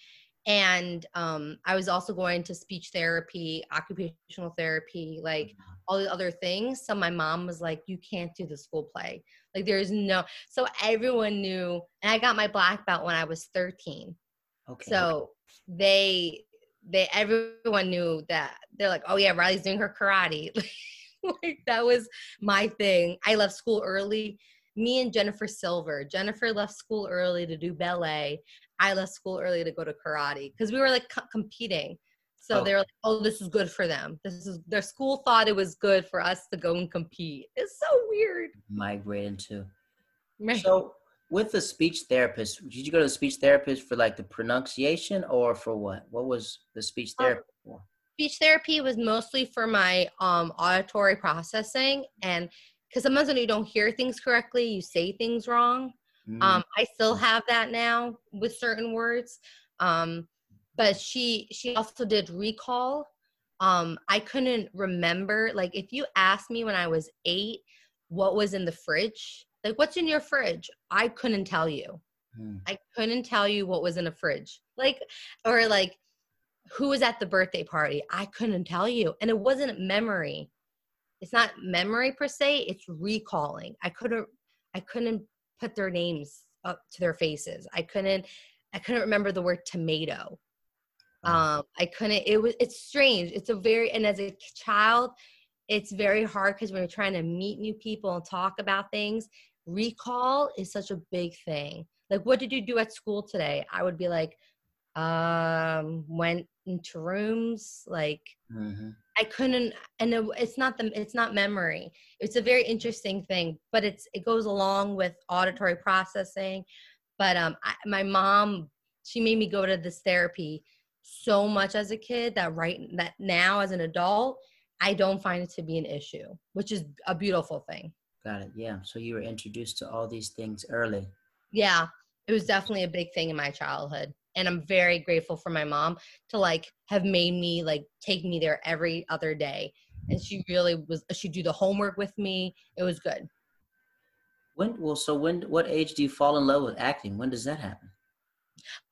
And um, i was also going to speech therapy occupational therapy like mm-hmm. all the other things. So my mom was like you can't do the school play. Like there's no so everyone knew and i got my black belt when i was 13 okay. so they they everyone knew that they're like oh yeah riley's doing her karate. Like that was my thing. I left school early me and Jennifer Silver. Jennifer left school early to do ballet. I left school early to go to karate because we were like co- competing. So Oh. they were like, "Oh, this is good for them. This is their school thought it was good for us to go and compete." It's so weird. Migrate into. Right. So with the speech therapist, did you go to the speech therapist for like the pronunciation or for what? What was the speech Um, for? speech therapy was mostly for my um auditory processing and because sometimes when you don't hear things correctly you say things wrong Mm, um i still have that now with certain words um but she she also did recall um i couldn't remember like if you asked me when i was eight what was in the fridge like what's in your fridge i couldn't tell you mm, I couldn't tell you what was in a fridge. Like, or like, who was at the birthday party? I couldn't tell you. And it wasn't memory. It's not memory per se, it's recalling. I couldn't, I couldn't put their names up to their faces. I couldn't, I couldn't remember the word tomato. Um, I couldn't, it was, it's strange. It's a very, and as a child, it's very hard because when you're trying to meet new people and talk about things, recall is such a big thing. Like, what did you do at school today? I would be like, um, went into rooms. Like, mhm. I couldn't, and it's not the, it's not memory. It's a very interesting thing, but it's it goes along with auditory processing. But um, I, my mom, she made me go to this therapy so much as a kid that right that now as an adult, I don't find it to be an issue, which is a beautiful thing. Got it. Yeah. So you were introduced to all these things early. yeah it was definitely a big thing in my childhood and i'm very grateful for my mom to like have made me like take me there every other day and she really was she'd do the homework with me it was good When? Well, so when? What age do you fall in love with acting? When does that happen?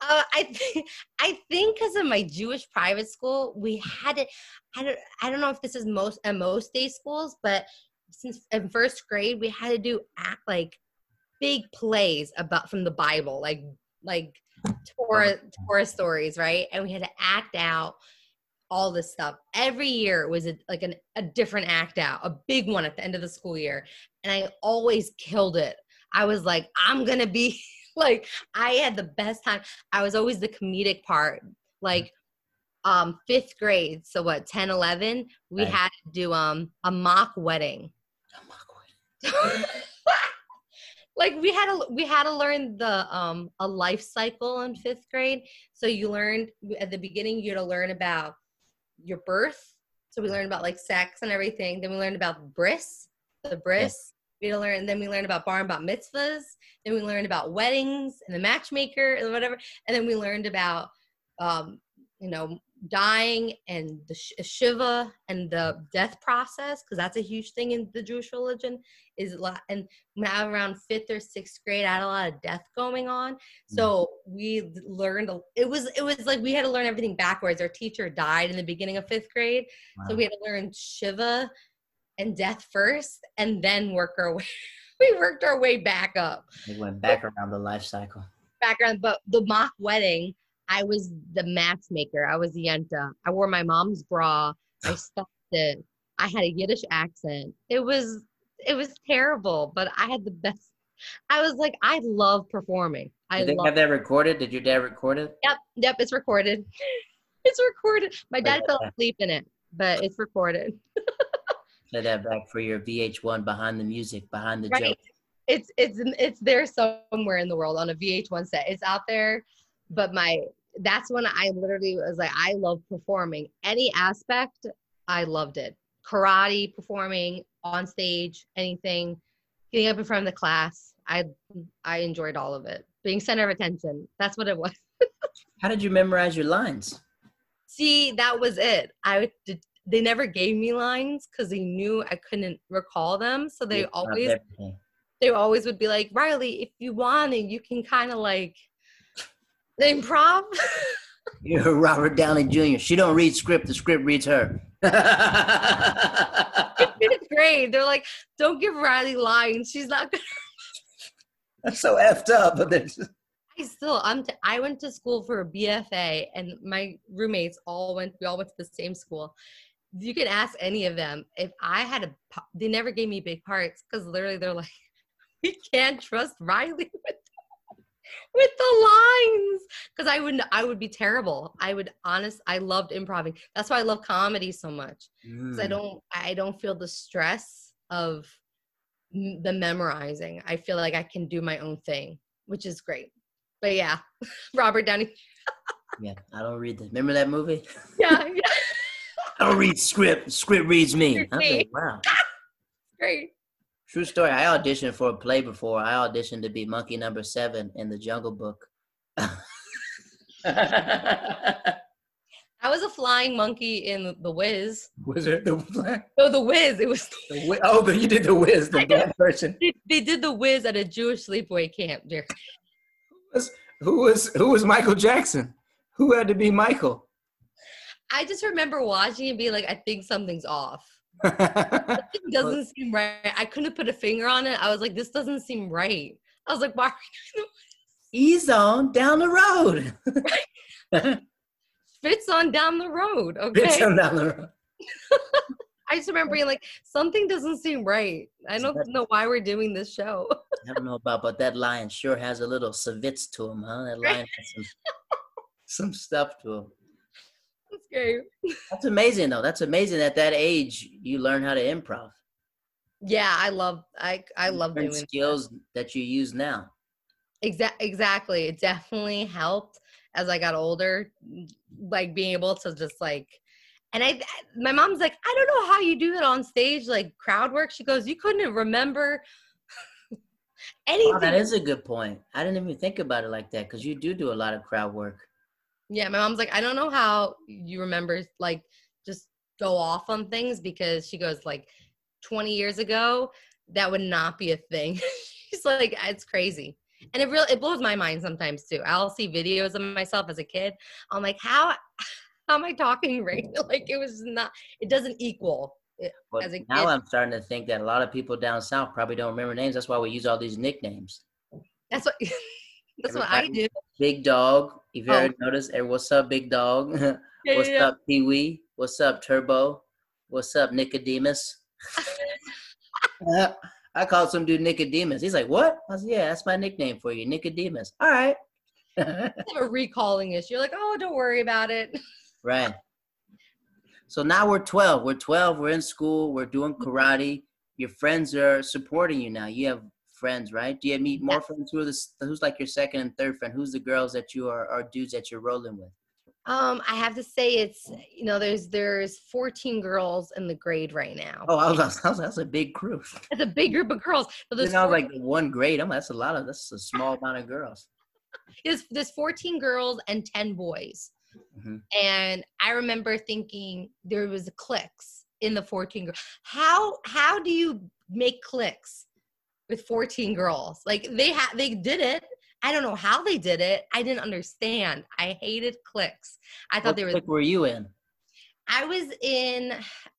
uh, i think i think because of my jewish private school we had it i don't i don't know if this is most at most day schools but since in first grade we had to do act like big plays about from the bible like like Torah, Torah stories, right? And we had to act out all this stuff. Every year it was a, like an, a different act out, a big one at the end of the school year. And I always killed it. I was like, I'm going to be like, I had the best time. I was always the comedic part. Like, um, fifth grade, so what, 10, 11, we Right. had to do um a mock wedding. Oh my God. Like we had to we had to learn the um a life cycle in fifth grade. So you learned at the beginning you had to learn about your birth. So we learned about like sex and everything. Then we learned about bris the bris. We had to learn then we learned about bar and bat mitzvahs. Then we learned about weddings and the matchmaker and whatever. And then we learned about um you know dying and the sh- shiva and the death process because that's a huge thing in the jewish religion is a lot and when I was around fifth or sixth grade, I had a lot of death going on. Mm. So we learned it was it was like we had to learn everything backwards. Our teacher died in the beginning of fifth grade, so we had to learn Shiva and death first, and then work our way. we worked our way back up, It went back around the life cycle. background. But the mock wedding, I was the matchmaker. I was the yenta. I wore my mom's bra. I stuffed it. I had a Yiddish accent. It was it was terrible, but I had the best. I was like, I love performing. I Did they have that recorded? Did your dad record it? Yep, yep, it's recorded. it's recorded. My dad fell asleep in it, but it's recorded. Play that back for your VH1 behind the music, behind the Right. joke. It's it's it's there somewhere in the world on a VH1 set. It's out there, but my that's when I literally was like, I love performing. Any aspect, I loved it. Karate, performing on stage, anything, getting up in front of the class. I I enjoyed all of it. Being center of attention. That's what it was. How did you memorize your lines? See, that was it. I did. They never gave me lines because they knew I couldn't recall them. So they dropped always they always would be like, Riley, if you want it, you can kind of like improv. You're Robert Downey Jr. She don't read script. The script reads her. it's great. They're like, don't give Riley lines. She's not gonna. That's so effed up. But there's I still, I'm. T- I went to school for a BFA, and my roommates all went. We all went to the same school. You can ask any of them if I had a. They never gave me big parts because literally they're like, we can't trust Riley. with with the lines because I wouldn't—I would be terrible. I would honest. I loved improvising. That's why I love comedy so much because I Mm. don't I don't feel the stress of the memorizing. I feel like I can do my own thing, which is great. But yeah, Robert Downey. Yeah, I don't read this. Remember that movie? Yeah, yeah, I don't read script. Script reads me. Reads me. like, wow. great. True story. I auditioned for a play before. I auditioned to be monkey number seven in the Jungle Book. I was a flying monkey in The Wiz. Was it the black? No, The Wiz. It was The, wi- oh, but you did the whiz, the black version. they, did The Wiz at a Jewish sleepaway camp. Dear. Who was who was Michael Jackson? Who had to be Michael? I just remember watching and being like, I think something's off. Something doesn't seem right. I couldn't put a finger on it. I was like, this doesn't seem right. I was like, why are we doing Ease on down the road. fits on down the road? Okay. I'm down the road. I just remember being like, something doesn't seem right. I don't know why we're doing this show. I don't know about, but that lion sure has a little savitz to him, huh? That lion has some, some stuff to him. That's great. That's amazing, though. That's amazing. At that age, you learn how to improv. Yeah, I love I I love Learn doing skills that you use now. Exactly. Exactly. It definitely helped as I got older, like being able to just like, and I, my mom's like, I don't know how you do it on stage, like crowd work. She goes, you couldn't remember anything. Wow, that is a good point. I didn't even think about it like that because you do do a lot of crowd work. Yeah. My mom's like, I don't know how you remember, like, just go off on things because she goes, like, 20 years ago, that would not be a thing. She's like, it's crazy. And it really it blows my mind sometimes too. I'll see videos of myself as a kid. I'm like, how how am I talking right? Like it was not it doesn't equal. it as a now kid. I'm starting to think that a lot of people down south probably don't remember names. That's why we use all these nicknames. That's what that's what I do. Big Dog. If you Oh. ever noticed, hey, what's up, Big Dog? Yeah, what's yeah, up, Pee Wee? What's up, Turbo? What's up, Nicodemus? I called some dude Nicodemus. He's like, "What?" I said, "Yeah, that's my nickname for you, Nicodemus." All right. A recalling issue. You're like, oh, don't worry about it. right. So now we're 12. We're 12. We're in school. We're doing karate. Your friends are supporting you now. You have friends, right? Do you meet more Yeah. friends? Who are the, who's like your second and third friend? Who's the girls that you are, or dudes that you're rolling with? Um, I have to say it's you know, there's there's 14 girls in the grade right now. Oh, I was, I was, that's a big crew. It's a big group of girls. So there's, was like one grade. I'm that's a lot of that's a small amount of girls. there's, there's 14 girls and 10 boys. Mhm. And I remember thinking there was clicks in the 14 girls. How how do you make clicks with 14 girls? Like they had they did it. I don't know how they did it. I didn't understand. I hated clicks. I thought What they were clique were you in? I was in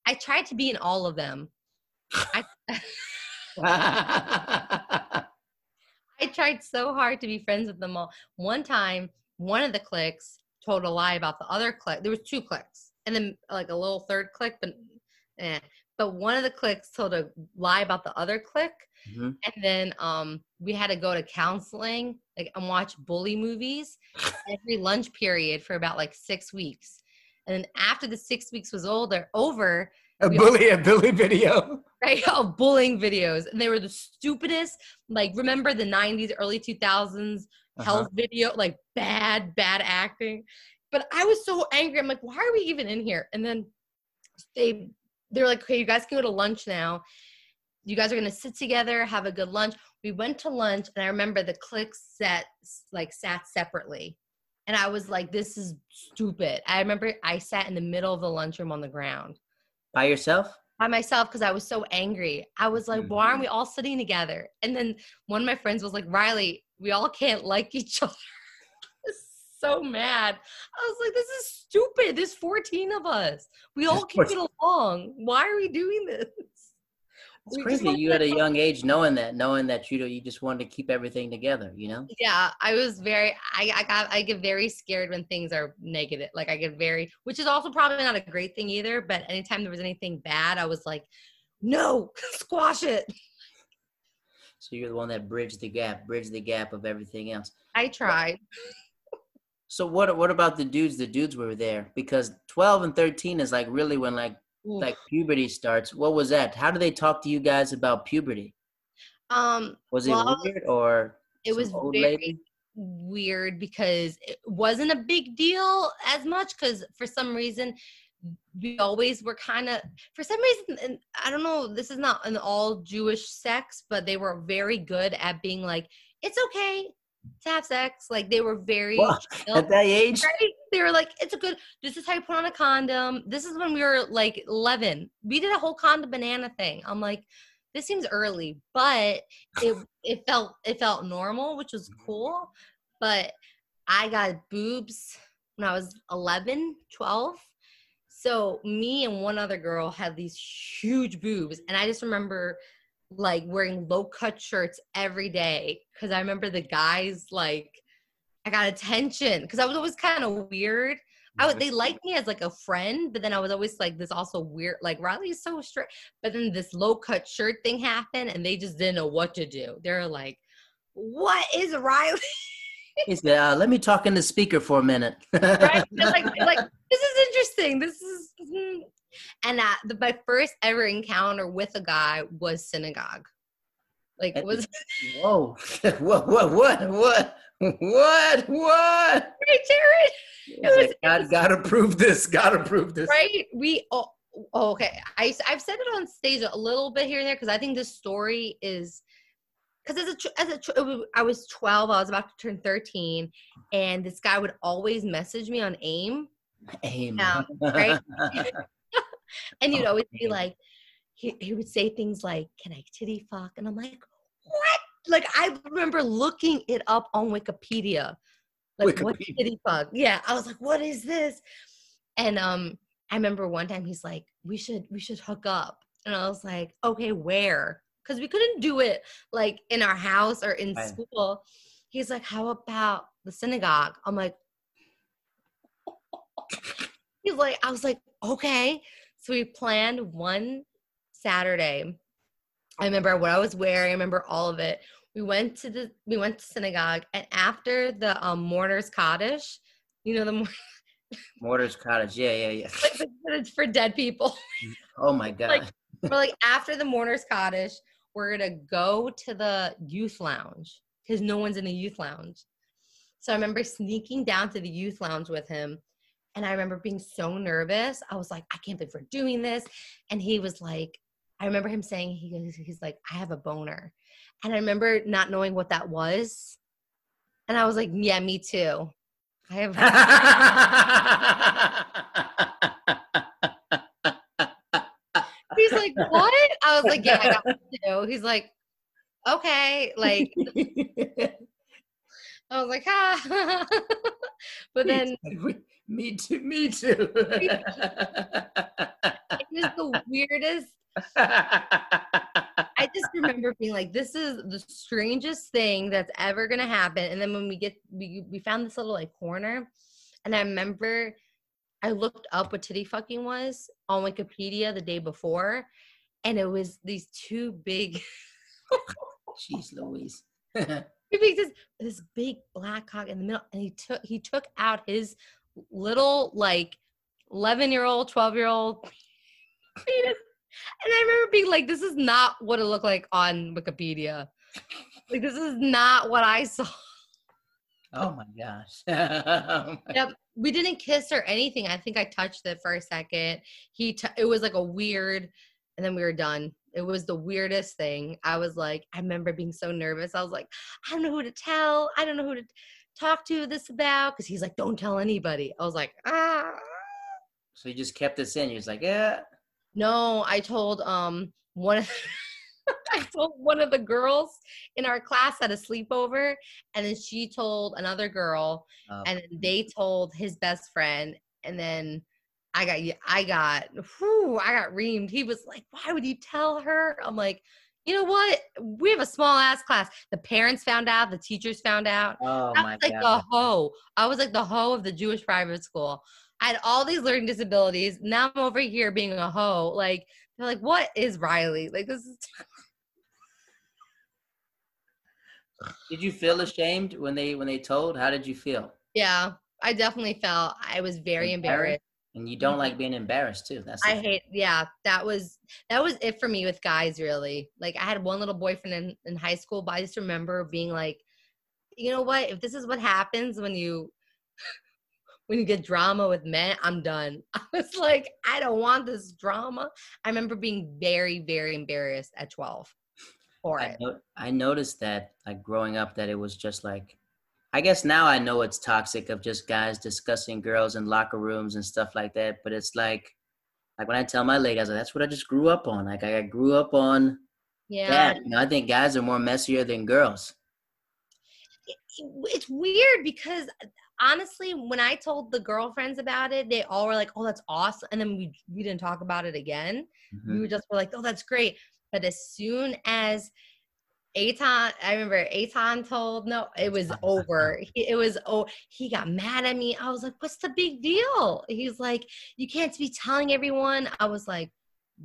I tried to be in all of them. I I tried so hard to be friends with them all. One time, one of the clicks told a lie about the other click. There was two clicks, and then like a little third click, but eh. But one of the cliques told a lie about the other clique, Mhm. and then um we had to go to counseling, like and watch bully movies every lunch period for about like six weeks. And then after the six weeks was older over, a bully, a bully video. right of bullying videos and they were the stupidest like remember the 90s early 2000s Uh-huh. health video like bad bad acting but i was so angry i'm like why are we even in here and then they they were like okay you guys can go to lunch now you guys are going to sit together have a good lunch we went to lunch and i remember the cliques sat like sat separately and i was like this is stupid i remember i sat in the middle of the lunchroom on the ground By yourself? by myself because I was so angry. I was like, why aren't we all sitting together? And then one of my friends was like, Riley, we all can't like each other. So mad. I was like, this is stupid. There's 14 of us. We all can get along. Why are we doing this? It's We crazy. You at a young age knowing that, knowing that you know, you just wanted to keep everything together, you know? Yeah, I was very I, I got I get very scared when things are negative. Like I get very which is also probably not a great thing either, but anytime there was anything bad, I was like, no, squash it. So you're the one that bridged the gap, bridged the gap of everything else. I tried. So what what about the dudes? The dudes were there because 12 and 13 is like really when like Oof. like puberty starts. What was that? How do they talk to you guys about puberty? um, Was it Well, weird or it was very lady? weird because it wasn't a big deal as much because for some reason we always were kind of for some reason and i don't know this is not an all jewish sex but they were very good at being like it's okay to have sex like they were very chill. At that age? right? They were like, it's a good, this is how you put on a condom. This is when we were like 11. We did a whole condom banana thing. I'm like, this seems early, but it it felt it felt normal, which was mm-hmm. cool. But I got boobs when I was 11, 12. So me and one other girl had these huge boobs, and I just remember like wearing low cut shirts every day because I remember the guys like I got attention because I was always kind of weird. I would, they liked me as like a friend, but then I was always like this also weird. Like Riley is so strict, but then this low cut shirt thing happened, and they just didn't know what to do. They're like, "What is Riley?" He said, uh, "Let me talk in the speaker for a minute." right? They're like, they're like, this is interesting. This is, mm." And the, my first ever encounter with a guy was synagogue. Like, And- was Whoa! what? What? What? What? What? What? right, Jared? He's was- like, God, gotta prove this. Gotta prove this. right we oh, oh, okay I, i've said it on stage a little bit here and there because i think this story is because as a as a was- i was 12 i was about to turn 13 and this guy would always message me on aim Aim. Um, right? and you'd Oh, always be like he, he would say things like can i titty fuck? And i'm like what? Like i remember looking it up on wikipedia. Like what titty fuck? Yeah i was like what is this? And um i remember one time he's like we should we should hook up. And i was like okay where? Because we couldn't do it like in our house or in Right. school. He's like how about the synagogue? I'm like he's like i was like okay so we planned one saturday i remember what i was wearing i remember all of it we went to the we went to synagogue and after the um mourner's Kaddish you know the mour- Mortar's Kaddish. Yeah, yeah, yeah. like it's for dead people Oh my god. Like- we're like after the mourner's Kaddish we're gonna go to the youth lounge because no one's in the youth lounge so i remember sneaking down to the youth lounge with him and i remember being so nervous. I was like i can't believe we're doing this. And he was like i remember him saying he goes he's like i have a boner. And i remember not knowing what that was. And i was like yeah me too. I have he's like what? I was like yeah i got one too he's like okay like i was like ah but then me too. Me too. it was the weirdest I just remember being like, "This is the strangest thing that's ever gonna happen." And then when we get, we we found this little like corner, and I remember I looked up what titty fucking was on Wikipedia the day before, and it was these two big, Jeez, Louise. this, this big black cock in the middle, and he took he took out his little like eleven year old, twelve year old penis. And I remember being like, this is not what it looked like on Wikipedia. Like, this is not what I saw. oh my gosh. Oh yep. We didn't kiss or anything. I think I touched it for a second. He, t- it was like a weird, and then we were done. It was the weirdest thing. I was like, I remember being so nervous. I was like, I don't know who to tell. I don't know who to talk to this about. Cause he's like, don't tell anybody. I was like, ah. so you just kept this in. You're just like, yeah. No, I told um one of I told one of the girls in our class at a sleepover, and then she told another girl, Oh, and then they told his best friend, and then I got I got whew, I got reamed. He was like, "Why would you tell her?" I'm like, "You know what? We have a small ass class. The parents found out, the teachers found out. oh I my was like god. the hoe. I was like the hoe of the Jewish private school. I had all these learning disabilities. Now I'm over here being a hoe. Like they're like, what is Riley? Like this is Did you feel ashamed when they when they told? How did you feel? Yeah, I definitely felt I was very embarrassed. And you don't mm-hmm. like being embarrassed too. That's I hate yeah, that was that was it for me with guys really. Like I had one little boyfriend in, in high school, but I just remember being like, you know what, if this is what happens when you when you get drama with men, I'm done. I was like, I don't want this drama. I remember being very, very embarrassed at 12 for I, it. no- I noticed that like growing up that it was just like I guess now I know it's toxic of just guys discussing girls in locker rooms and stuff like that. But it's like like when I tell my lady, I was like, that's what I just grew up on. Like I grew up on Yeah. that. You know, I think guys are more messier than girls. It's weird because honestly, when I told the girlfriends about it, they all were like, "Oh, that's awesome," and then we we didn't talk about it again. Mhm. we were just were like, oh, that's great. But as soon as Aton, I remember Aton told, no, it was over. He, it was, oh, he got mad at me. I was like, what's the big deal? He's like, you can't be telling everyone. I was like,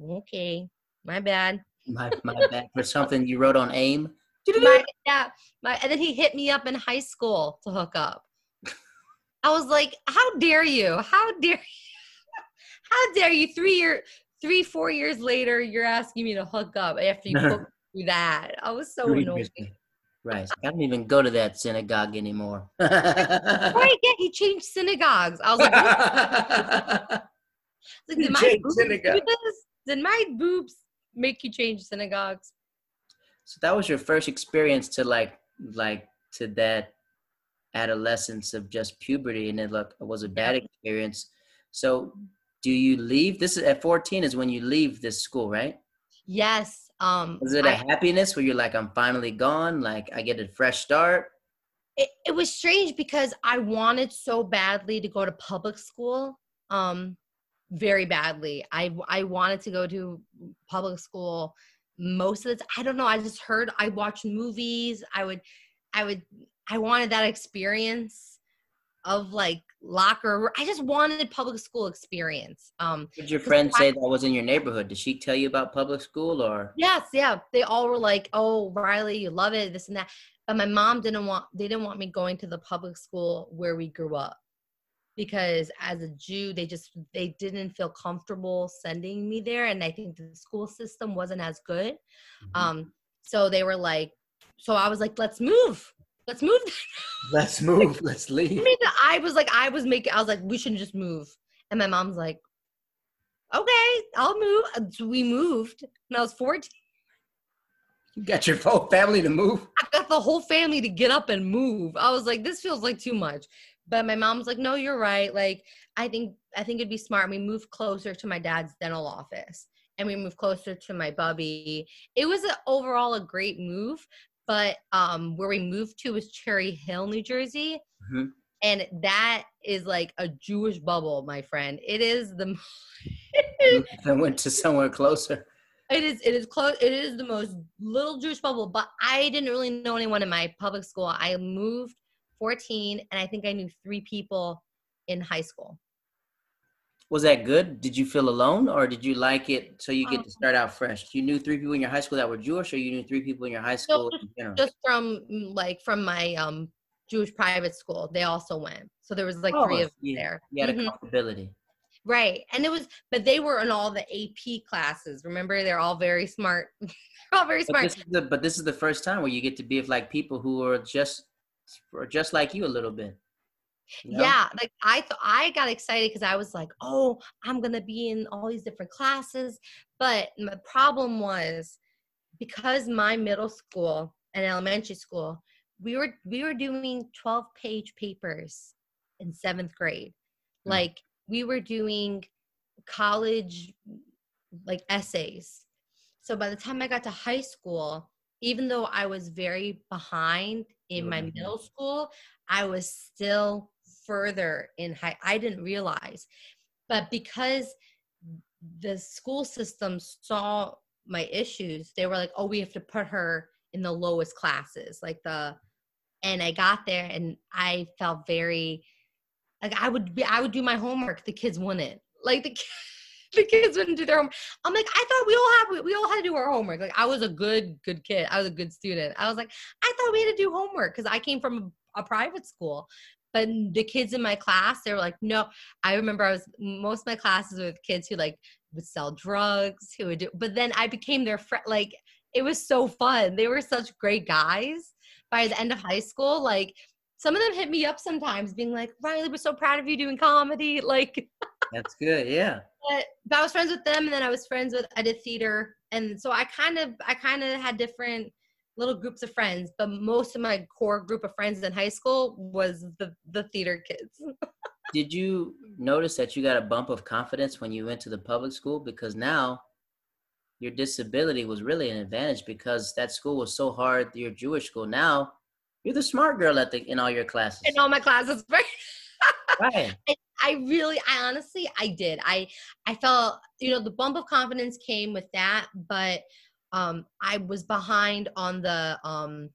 okay, my bad. My my bad for something you wrote on AIM. My, yeah, my, and then he hit me up in high school to hook up. I was like, how dare you? How dare you? How dare you? Three year, three, four years later, you're asking me to hook up after you through that. I was so annoyed. Right. I don't even go to that synagogue anymore. Right? Yeah, he changed synagogues. I was like? Like, did my synagogue. Did my boobs make you change synagogues? So that was your first experience to like like to that adolescence of just puberty and it look it was a bad experience. So do you leave? This is at 14 is when you leave this school, right? Yes. Um, Was it a I- happiness where you're like, I'm finally gone, like I get a fresh start? it, it was strange because I wanted so badly to go to public school. Um, very badly. I I wanted to go to public school most of the time. I don't know. I just heard I watched movies. I would I would I wanted that experience of like locker. I just wanted public school experience. Um, Did your friend I- say that was in your neighborhood? Did she tell you about public school or? Yes, yeah. They all were like, "Oh, Riley, you love it, this and that." But my mom didn't want they didn't want me going to the public school where we grew up because as a Jew, they just they didn't feel comfortable sending me there, and I think the school system wasn't as good. Mm-hmm. Um, so they were like, so I was like, "Let's move, let's move." Let's move. Let's I leave. mean, I was like, I was making, I was like, we shouldn't just move, and my mom's like, "Okay, I'll move." So we moved, and I was fourteen. You got your whole family to move. I got the whole family to get up and move. I was like, this feels like too much. But my mom's like, no, you're right. Like, I think I think it'd be smart. We moved closer to my dad's dental office and we moved closer to my bubby. It was a, overall a great move. But um, where we moved to was Cherry Hill, New Jersey. Mhm. And that is like a Jewish bubble, my friend. It is the I went to somewhere closer. It is. It is close. It is the most little Jewish bubble. But I didn't really know anyone in my public school. I moved 14, and I think I knew three people in high school. Was that good? Did you feel alone or did you like it so you get Um, to start out fresh? You knew three people in your high school that were Jewish or you knew three people in your high school general? Just from mm, like from my um Jewish private school, they also went. So there was like Oh, three of them you- there. You had a Mhm. comfortability. Right. And it was, but they were in all the AP classes. Remember, they're all very smart. they're all very But smart. this, is the, but this is the first time where you get to be with like people who are just are just like you a little bit. Know? Yeah, like I th- I got excited because I was like, oh, I'm gonna be in all these different classes. But my problem was because my middle school and elementary school, we were we were doing 12 page papers in seventh grade. Mm. Like we were doing college like essays. So by the time I got to high school, even though I was very behind in my middle school, I was still further in high. I didn't realize, but because the school system saw my issues, they were like, "Oh, we have to put her in the lowest classes, like the." And I got there, and I felt very like I would be. I would do my homework. The kids wouldn't. Like the the kids wouldn't do their homework. I'm like, I thought we all have we all had to do our homework. Like I was a good good kid. I was a good student. I was like, I thought we had to do homework because I came from a private school. But the kids in my class, they were like, no. I remember I was most of my classes with kids who like would sell drugs, who would do. But then I became their friend. Like it was so fun. They were such great guys. By the end of high school, like some of them hit me up sometimes, being like, "Riley, we're so proud of you doing comedy." Like That's good. Yeah. but, but I was friends with them, and then I was friends with I did theater, and so I kind of I kind of had different little groups of friends. But most of my core group of friends in high school was the the theater kids. Did you notice that you got a bump of confidence when you went to the public school? Because now your disability was really an advantage because that school was so hard, your Jewish school. Now you're the smart girl at the in all your classes. in all my classes, right? Right. I really, I honestly, I did. I, I felt, you know, the bump of confidence came with that, but um, I was behind on the um,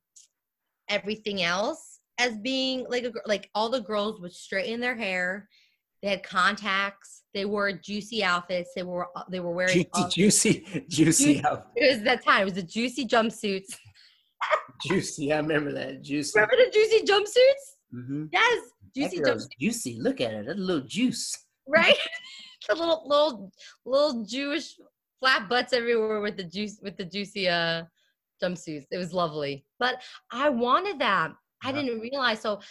everything else as being like a like all the girls would straighten their hair. They had contacts. They wore juicy outfits. They were uh, they were wearing. Juicy, juicy, juicy, Juicy. out- it was that time. It was the juicy jumpsuits. juicy. I remember that juicy. Remember the juicy jumpsuits? Mm-hmm. Yes, juicy jumpsuits. juicy. Look at it. That little juice. right? the little little little Jewish flat butts everywhere with the juice with the juicy uh jumpsuits. It was lovely. But I wanted that. I didn't realize. So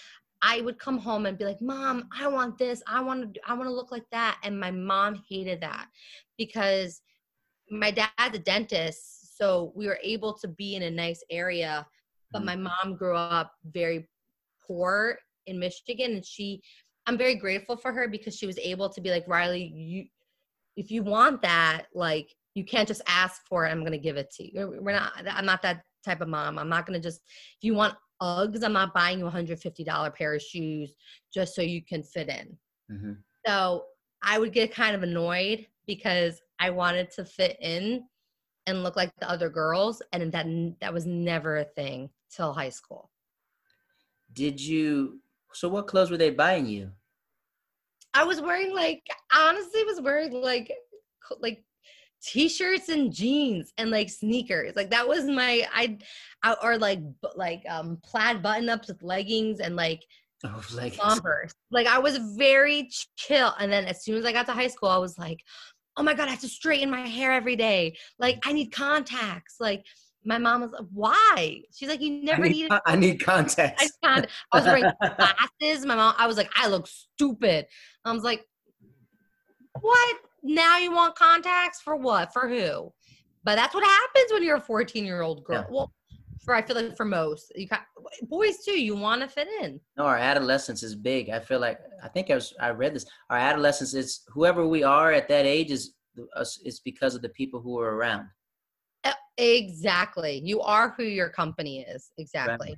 I would come home and be like, "Mom, I want this. I want to I want to look like that." And my mom hated that because my dad's a dentist, so we were able to be in a nice area. But Mhm. my mom grew up very poor in Michigan, and she I'm very grateful for her because she was able to be like, Riley, you if you want that, like you can't just ask for it. I'm gonna give it to you. We're- not. I'm not that type of mom. I'm not gonna just. If you want Uggs, I'm not buying you a hundred fifty dollar pair of shoes just so you can fit in. Mm-hmm. So I would get kind of annoyed because I wanted to fit in and look like the other girls, and that that was never a thing till high school. Did you? So what clothes were they buying you? I was wearing like honestly was wearing like like t-shirts and jeans and like sneakers. Like that was my I, I or like like um plaid button-ups with leggings and like Oh, Converse. Like I was very chill. And then as soon as I got to high school, I was like, oh my God, I have to straighten my hair every day. Like I need contacts. Like my mom was like, why? She's like, you never I need, needed I need contacts. I, I was wearing glasses. My mom, I was like, I look stupid. I was like, what? Now you want contacts for what? For who? But that's what happens when you're a 14 year old girl. Yeah. Well, for I feel like for most, you got boys too. You want to fit in. No, our adolescence is big. I feel like I think I was I read this. Our adolescence is whoever we are at that age is us. It's because of the people who are around. Exactly. You are who your company is. Exactly.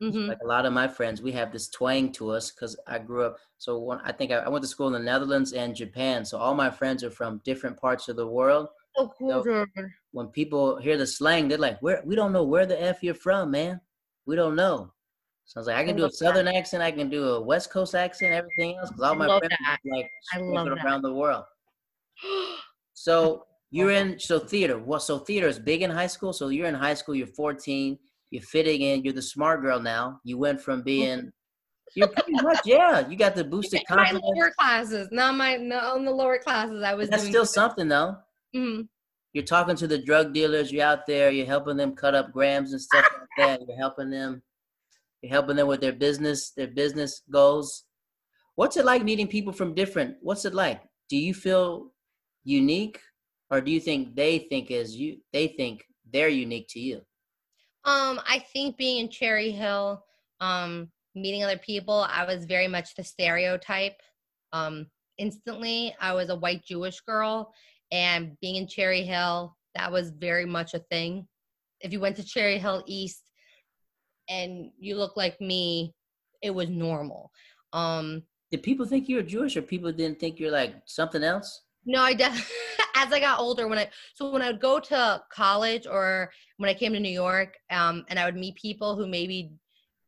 hmm Like a lot of my friends, we have this twang to us because I grew up. So when I think I, I went to school in the Netherlands and Japan. So all my friends are from different parts of the world. So cool. Jordan. When people hear the slang, they're like, "Where? We don't know where the f you're from, man. We don't know." So I was like, I can I do a love that. southern accent, I can do a west coast accent, everything else. Because all I my friends like I love around the world. So you're in so theater. Well, so theater is big in high school. So you're in high school. You're 14. You're fitting in. You're the smart girl now. You went from being. You're pretty much yeah. You got the boosted confidence. my lower classes, not my no on the lower classes. I was That's doing still something though. Mhm. You're talking to the drug dealers. You're out there. You're helping them cut up grams and stuff like that. You're helping them. You're helping them with their business, their business goals. What's it like meeting people from different? What's it like? Do you feel unique, or do you think they think as you? They think they're unique to you. Um, I think being in Cherry Hill, um, meeting other people, I was very much the stereotype. Um, instantly, I was a white Jewish girl, and being in Cherry Hill, that was very much a thing. If you went to Cherry Hill East and you look like me, it was normal. Um, Did people think you were Jewish, or people didn't think you're like something else? No, I definitely as I got older when I so when I would go to college or when I came to New York, um, and I would meet people who maybe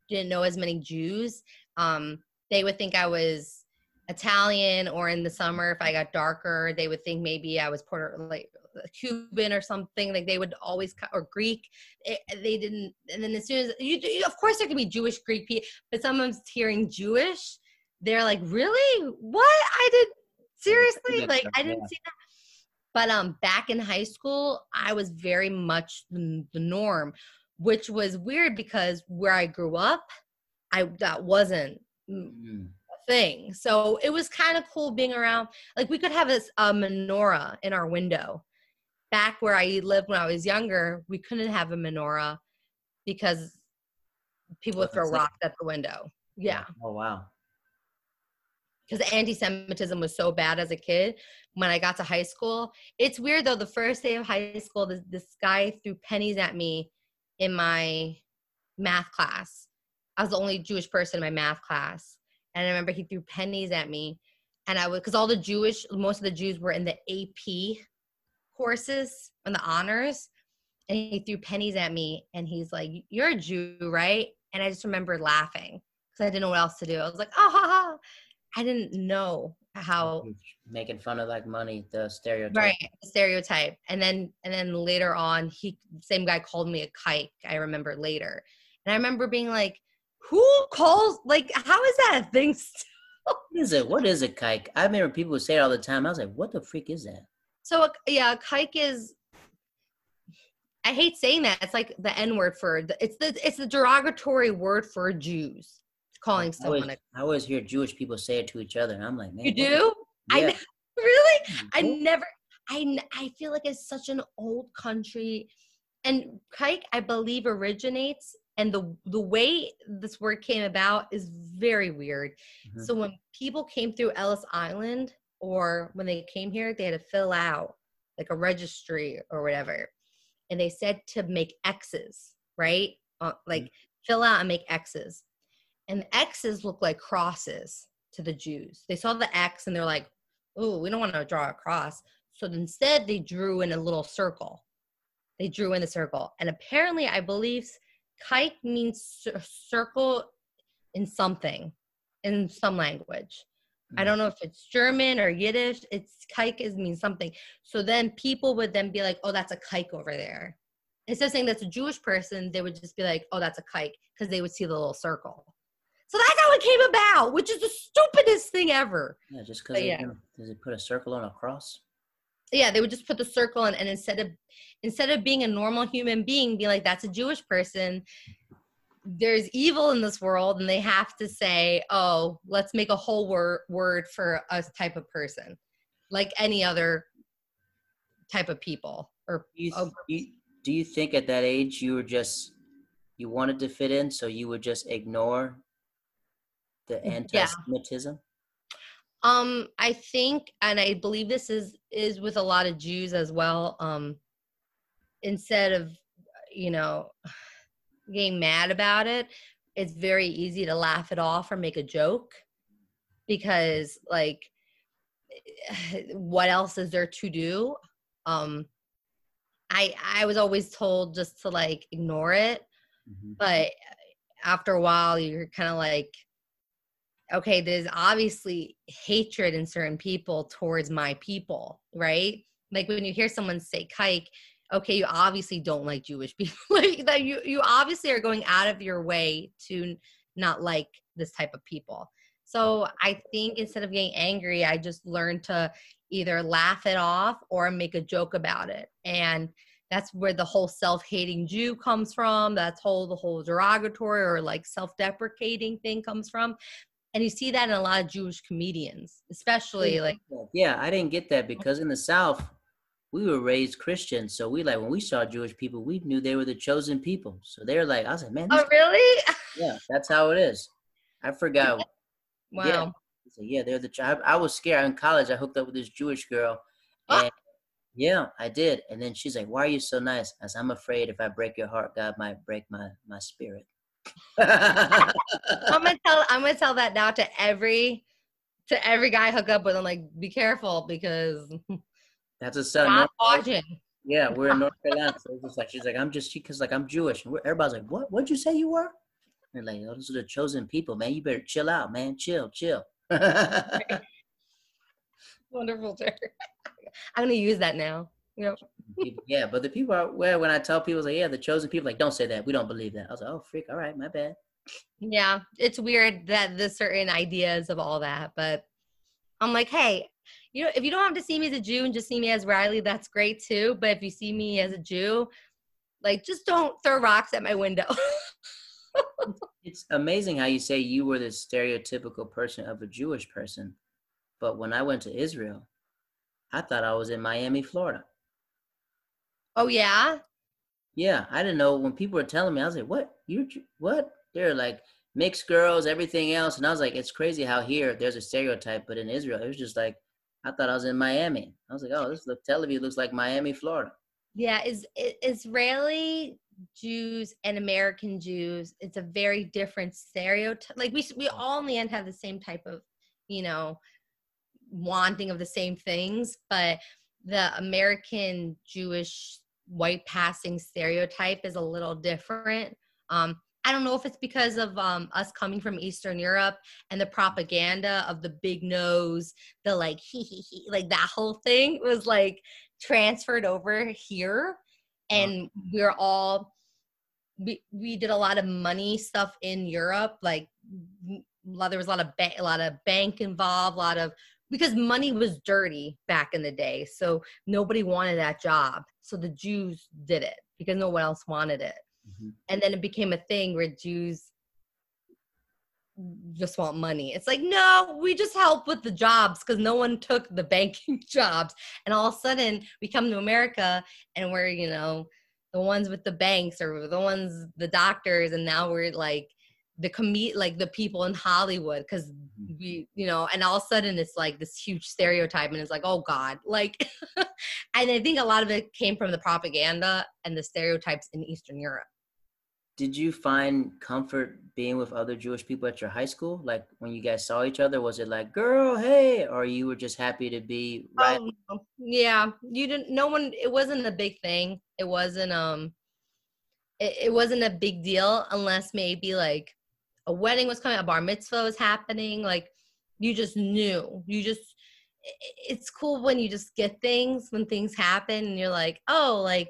didn't know as many Jews, um, they would think I was Italian, or in the summer if I got darker, they would think maybe I was Puerto like Cuban or something, like they would always or Greek. It, they didn't, and then as soon as you, you, of course, there could be Jewish Greek people, but someone's hearing Jewish, they're like, really? What? I did seriously? Like I didn't see that. But um, back in high school, I was very much the, the norm, which was weird because where I grew up, I that wasn't mm. a thing. So it was kind of cool being around. Like we could have a, a menorah in our window. Back where I lived when I was younger, we couldn't have a menorah because people would throw rocks at the window. Yeah. Oh wow because anti-Semitism was so bad as a kid. When I got to high school, it's weird though. The first day of high school, this, this guy threw pennies at me in my math class. I was the only Jewish person in my math class, and I remember he threw pennies at me, and I would because all the Jewish, most of the Jews were in the AP courses and the honors, and he threw pennies at me, and he's like, "You're a Jew, right?" And I just remember laughing because I didn't know what else to do. I was like, "Oh, ha, ha. I didn't know how making fun of like money, the stereotype. Right, stereotype. And then and then later on, he same guy called me a kike. I remember later, and I remember being like, "Who calls? Like, how is that a thing?" what is it? What is a kike? I remember people would say it all the time. I was like, "What the freak is that?" So yeah, a kike is. I hate saying that. It's like the N word for it's the it's the derogatory word for Jews calling someone. I always, I always hear Jewish people say it to each other, and I'm like, man, you do? Yeah. I really, I never. I I feel like it's such an old country, and kike I believe originates, and the the way this word came about is very weird. Mm-hmm. So when people came through Ellis Island, or when they came here, they had to fill out like a registry or whatever, and they said to make X's, right? Uh, like mm-hmm. fill out and make X's and the X's look like crosses to the Jews. They saw the X and they're like, oh, we don't want to draw a cross. So instead, they drew in a little circle. They drew in the circle. And apparently, I believe kike means circle in something, in some language. I don't know if it's German or Yiddish. It's kike is means something. So then people would then be like, oh, that's a kike over there. Instead of saying that's a Jewish person, they would just be like, oh, that's a kike, because they would see the little circle. So that's how it came about, which is the stupidest thing ever. Yeah, just because yeah. does it put a circle on a cross? Yeah, they would just put the circle in, and instead of instead of being a normal human being, be like, that's a Jewish person. There's evil in this world, and they have to say, oh, let's make a whole word word for a type of person, like any other type of people. Or you, you, do you think at that age you were just you wanted to fit in, so you would just ignore the anti-Semitism? Yeah. Um, I think, and I believe this is is with a lot of Jews as well. Um, instead of, you know, getting mad about it, it's very easy to laugh it off or make a joke because, like, what else is there to do? Um, I I was always told just to like ignore it, mm-hmm. but after a while, you're kind of like okay, there's obviously hatred in certain people towards my people, right? Like when you hear someone say kike, okay, you obviously don't like Jewish people. like that you you obviously are going out of your way to not like this type of people. So I think instead of getting angry, I just learned to either laugh it off or make a joke about it. And that's where the whole self-hating Jew comes from. That's whole the whole derogatory or like self-deprecating thing comes from and you see that in a lot of Jewish comedians, especially like yeah, I didn't get that oh. because in the South we were raised Christian, so we like when we saw Jewish people, we knew they were the chosen people. So they're like, I was like, man, oh really? yeah, that's how it is. I forgot. wow. Yeah, so, yeah they're the. I, I, was scared in college. I hooked up with this Jewish girl, and oh. yeah, I did. And then she's like, "Why are you so nice?" I said, "I'm afraid if I break your heart, God might break my my spirit." I'm gonna tell I'm gonna tell that now to every to every guy I hook up with. I'm like, be careful because that's a son. Not watching. Yeah, we're in North Carolina. So it's like she's like, I'm just because like I'm Jewish. And everybody's like, what? What'd you say you were? And like, oh, those are the chosen people, man. You better chill out, man. Chill, chill. Wonderful, sir. I'm gonna use that now. Yep. Yeah, but the people are where when I tell people like, yeah, the chosen people, like, don't say that. We don't believe that. I was like, oh, freak. All right, my bad. Yeah, it's weird that the certain ideas of all that, but I'm like, hey, you know, if you don't have to see me as a Jew and just see me as Riley, that's great too. But if you see me as a Jew, like, just don't throw rocks at my window. It's amazing how you say you were the stereotypical person of a Jewish person, but when I went to Israel, I thought I was in Miami, Florida. Oh yeah, Yeah, I didn't know when people were telling me. I was like, "What? You what?" They're like mixed girls, everything else, and I was like, "It's crazy how here there's a stereotype, but in Israel, it was just like I thought I was in Miami. I was like, "Oh, this look Tel Aviv looks like Miami, Florida." yeah. Is Israeli Jews and American Jews? It's a very different stereotype. Like we we all in the end have the same type of, you know, wanting of the same things, but the American Jewish white passing stereotype is a little different. Um, I don't know if it's because of um, us coming from Eastern Europe and the propaganda of the big nose, the like he he he, like that whole thing was like transferred over here, and we're all we we did a lot of money stuff in Europe, like m- a lot- there was a lot of ba- a lot of bank involved, a lot of because money was dirty back in the day, so nobody wanted that job, so the Jews did it because no one else wanted it Mhm. and then it became a thing where Jews just want money. It's like, no, we just help with the jobs because no one took the banking jobs. And all of a sudden we come to America and we're, you know, the ones with the banks or the ones, the doctors, and now we're like the commute like the people in Hollywood because we, you know, and all of a sudden it's like this huge stereotype and it's like, oh God. Like and I think a lot of it came from the propaganda and the stereotypes in Eastern Europe. Did you find comfort being with other Jewish people at your high school? Like when you guys saw each other, was it like, "Girl, hey," or you were just happy to be right? Oh, yeah, you didn't. No one. It wasn't a big thing. It wasn't. Um. It, it wasn't a big deal unless maybe like a wedding was coming, a bar mitzvah was happening. Like you just knew. You just. It's cool when you just get things when things happen and you're like, oh, like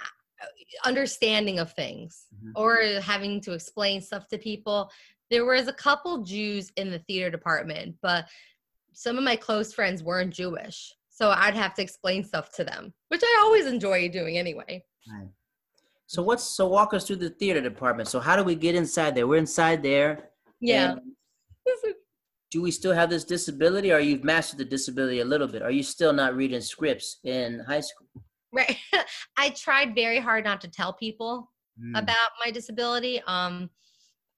uh, understanding of things Mhm. or having to explain stuff to people. There was a couple Jews in the theater department, but some of my close friends weren't Jewish. So I'd have to explain stuff to them, which I always enjoy doing anyway. Right. So what's so walk us through the theater department. So how do we get inside there? We're inside there. Yeah. do we still have this disability, or you've mastered the disability a little bit? Are you still not reading scripts in high school? Right. I tried very hard not to tell people Mm. about my disability. Um,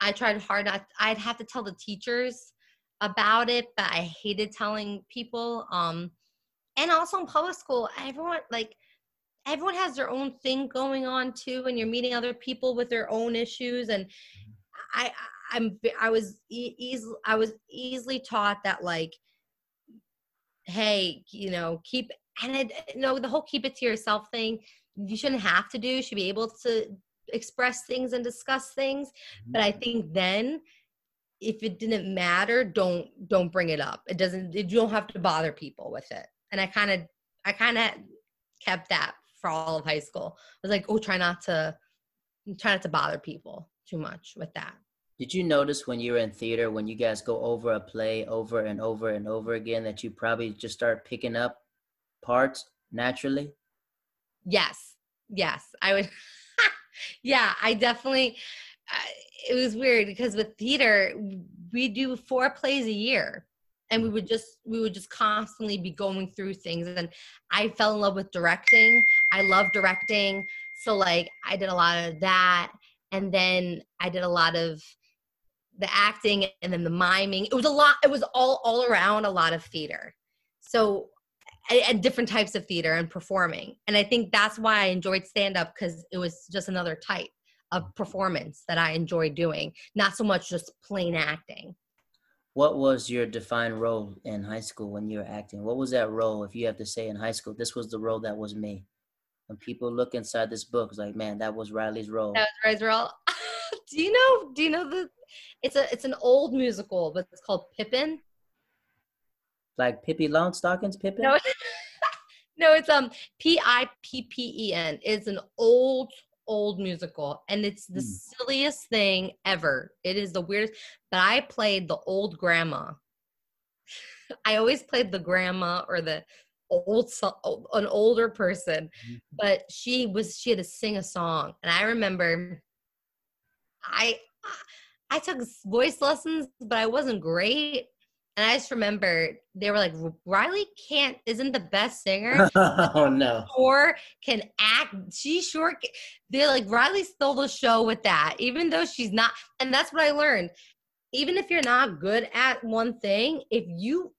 I tried hard not. I'd have to tell the teachers about it, but I hated telling people. Um, and also in public school, everyone like everyone has their own thing going on too, and you're meeting other people with their own issues. And I, I'm, I was easily, I was easily taught that like, hey, you know, keep and I, you know the whole keep it to yourself thing. You shouldn't have to do. You should be able to express things and discuss things mm-hmm. but i think then if it didn't matter don't don't bring it up it doesn't you don't have to bother people with it and i kind of i kind of kept that for all of high school. I was like oh try not to try not to bother people too much with that. Did you notice when you were in theater, when you guys go over a play over and over and over again, that you probably just start picking up parts naturally? yes. Yes. I would yeah i definitely uh, it was weird because with theater we do four plays a year and we would just we would just constantly be going through things and i fell in love with directing i love directing so like i did a lot of that and then i did a lot of the acting and then the miming it was a lot it was all all around a lot of theater so and, different types of theater and performing and i think that's why i enjoyed stand up because it was just another type of performance that i enjoyed doing not so much just plain acting What was your defined role in high school when you were acting? What was that role, if you have to say in high school, this was the role that was me? When people look inside this book, it's like, man, that was Riley's role. That was Israel. do you know? Do you know the? It's a it's an old musical, but it's called Pippin. Like Pippi Longstockings, Pippin? No, no, it's um P I P P E N. It's an old old musical and it's the Hmm. silliest thing ever. It is the weirdest. But I played the old grandma. I always played the grandma or the old an older person, Mhm. but she was she had to sing a song and I remember I I took voice lessons, but I wasn't great. And I just remember they were like, Riley can't isn't the best singer oh no. or can act. She sure can. They're like Riley stole the show with that, even though she's not. And that's what I learned. Even if you're not good at one thing, if you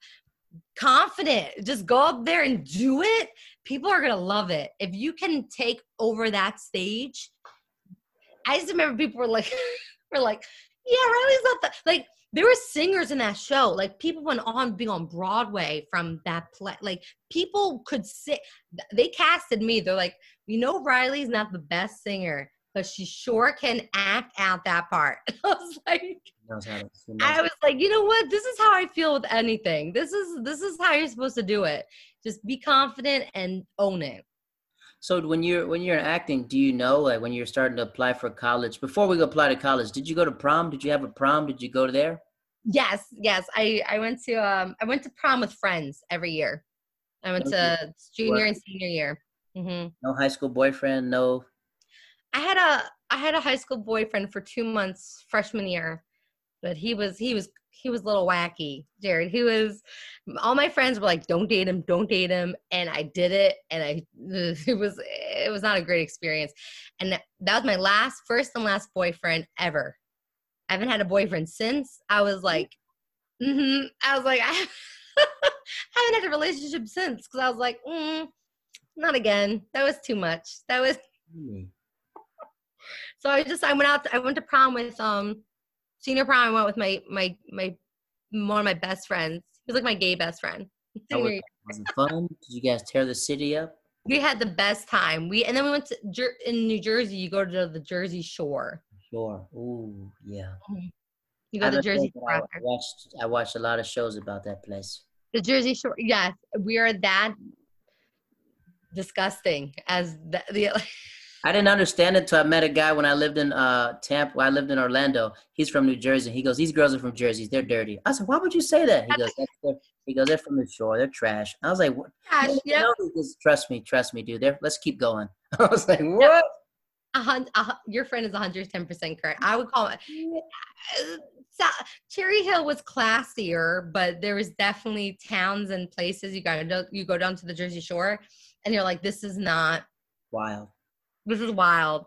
confident, just go up there and do it. People are gonna love it. If you can take over that stage, I just remember people were like, were like, yeah, Riley's not that. Like there were singers in that show. Like people went on being on Broadway from that play. Like people could sit. They casted me. They're like, you know Riley's not the best singer, but she sure can act out that part. I was like, Knows how to- knows I was like, you know what? This is how I feel with anything. This is this is how you're supposed to do it. Just be confident and own it. So when you're when you're acting, do you know like when you're starting to apply for college? Before we go apply to college, did you go to prom? Did you have a prom? Did you go to there? Yes, yes. I I went to um I went to prom with friends every year. I went to junior and senior year. Mm-hmm. No high school boyfriend. No. I had a I had a high school boyfriend for two months freshman year, but he was he was he was a little wacky, Jared. He was all my friends were like, "Don't date him, don't date him," and I did it, and I it was it was not a great experience, and that, that was my last first and last boyfriend ever. I haven't had a boyfriend since. I was like, mm-hmm. I was like, I haven't had a relationship since because I was like, mm, not again. That was too much. That was Really? so I just I went out. I went to prom with um senior prom. I went with my my my one of my best friends. He was like my gay best friend. Was, was it fun? Did you guys tear the city up? We had the best time. We and then we went to Jer- in New Jersey. You go to the Jersey Shore. Sure. Ooh, yeah. Mm-hmm. You go I to Jersey but I watched I watched a lot of shows about that place. The Jersey Shore. Yes, we are that disgusting as the, the I didn't understand it until I met a guy when I lived in uh Tampa. When I lived in Orlando. He's from New Jersey. He goes, "These girls are from Jersey. They're dirty." I said, "Why would you say that?" He goes, "He goes, they're from the shore. They're trash." I was like, "What?" gosh, No, yeah. he goes, trust me, trust me, dude. They're, let's keep going. I was like, "What?" A hun- a hun- your friend is 110% correct. I would call it. uh, Sa- Cherry Hill was classier, but there was definitely towns and places you got to you go down to the Jersey Shore, and you're like, this is not. Wild. This is wild.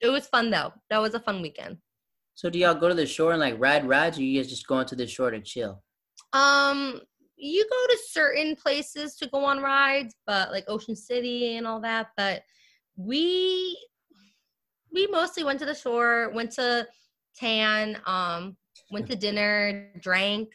It was fun though. That was a fun weekend. So do y'all go to the shore and like ride rides, or you guys just going to the shore to chill? Um, you go to certain places to go on rides, but like Ocean City and all that. But we we mostly went to the shore, went to tan, um, went to dinner, drank.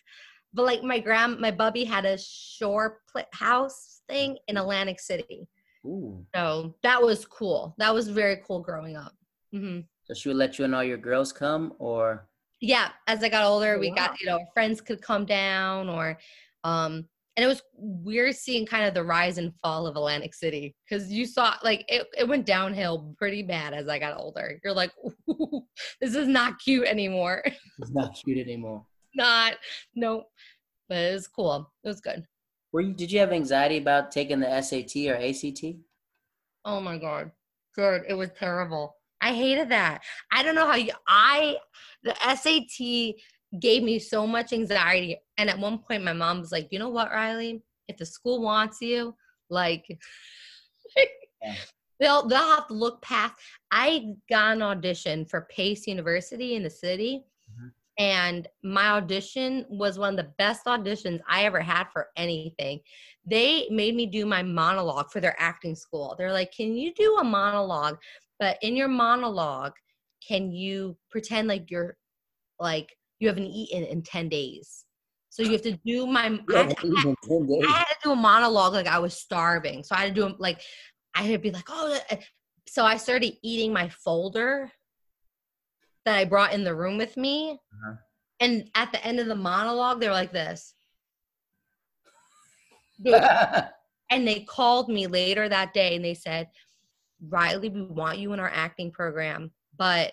But like my grand, my bubby had a shore pla- house thing in Atlantic City, Ooh. so that was cool. That was very cool growing up. hmm So she would let you and all your girls come, or yeah as i got older Oh, we wow. got you know friends could come down or um and it was weird seeing kind of the rise and fall of atlantic city because you saw like it, it went downhill pretty bad as i got older you're like this is not cute anymore it's not cute anymore? not nope but it was cool it was good Were you? Did you have anxiety about taking the SAT or ACT? oh my god good it was terrible i hated that i don't know how you i the sat gave me so much anxiety and at one point my mom was like you know what riley if the school wants you like Yeah. they'll they'll have to look past i got an audition for pace university in the city. And my audition was one of the best auditions i ever had for anything. They made me do my monologue for their acting school. They're like can you do a monologue? But in your monologue can you pretend like you're like you haven't eaten in 10 days? So you have to do my I had to- I had- I had to do a monologue like I was starving. So I had to do like I had to be like, oh. uh," So I started eating my folder that I brought in the room with me, Uh-huh. and at the end of the monologue, they were like this. And they called me later that day and they said, Riley, we want you in our acting program, but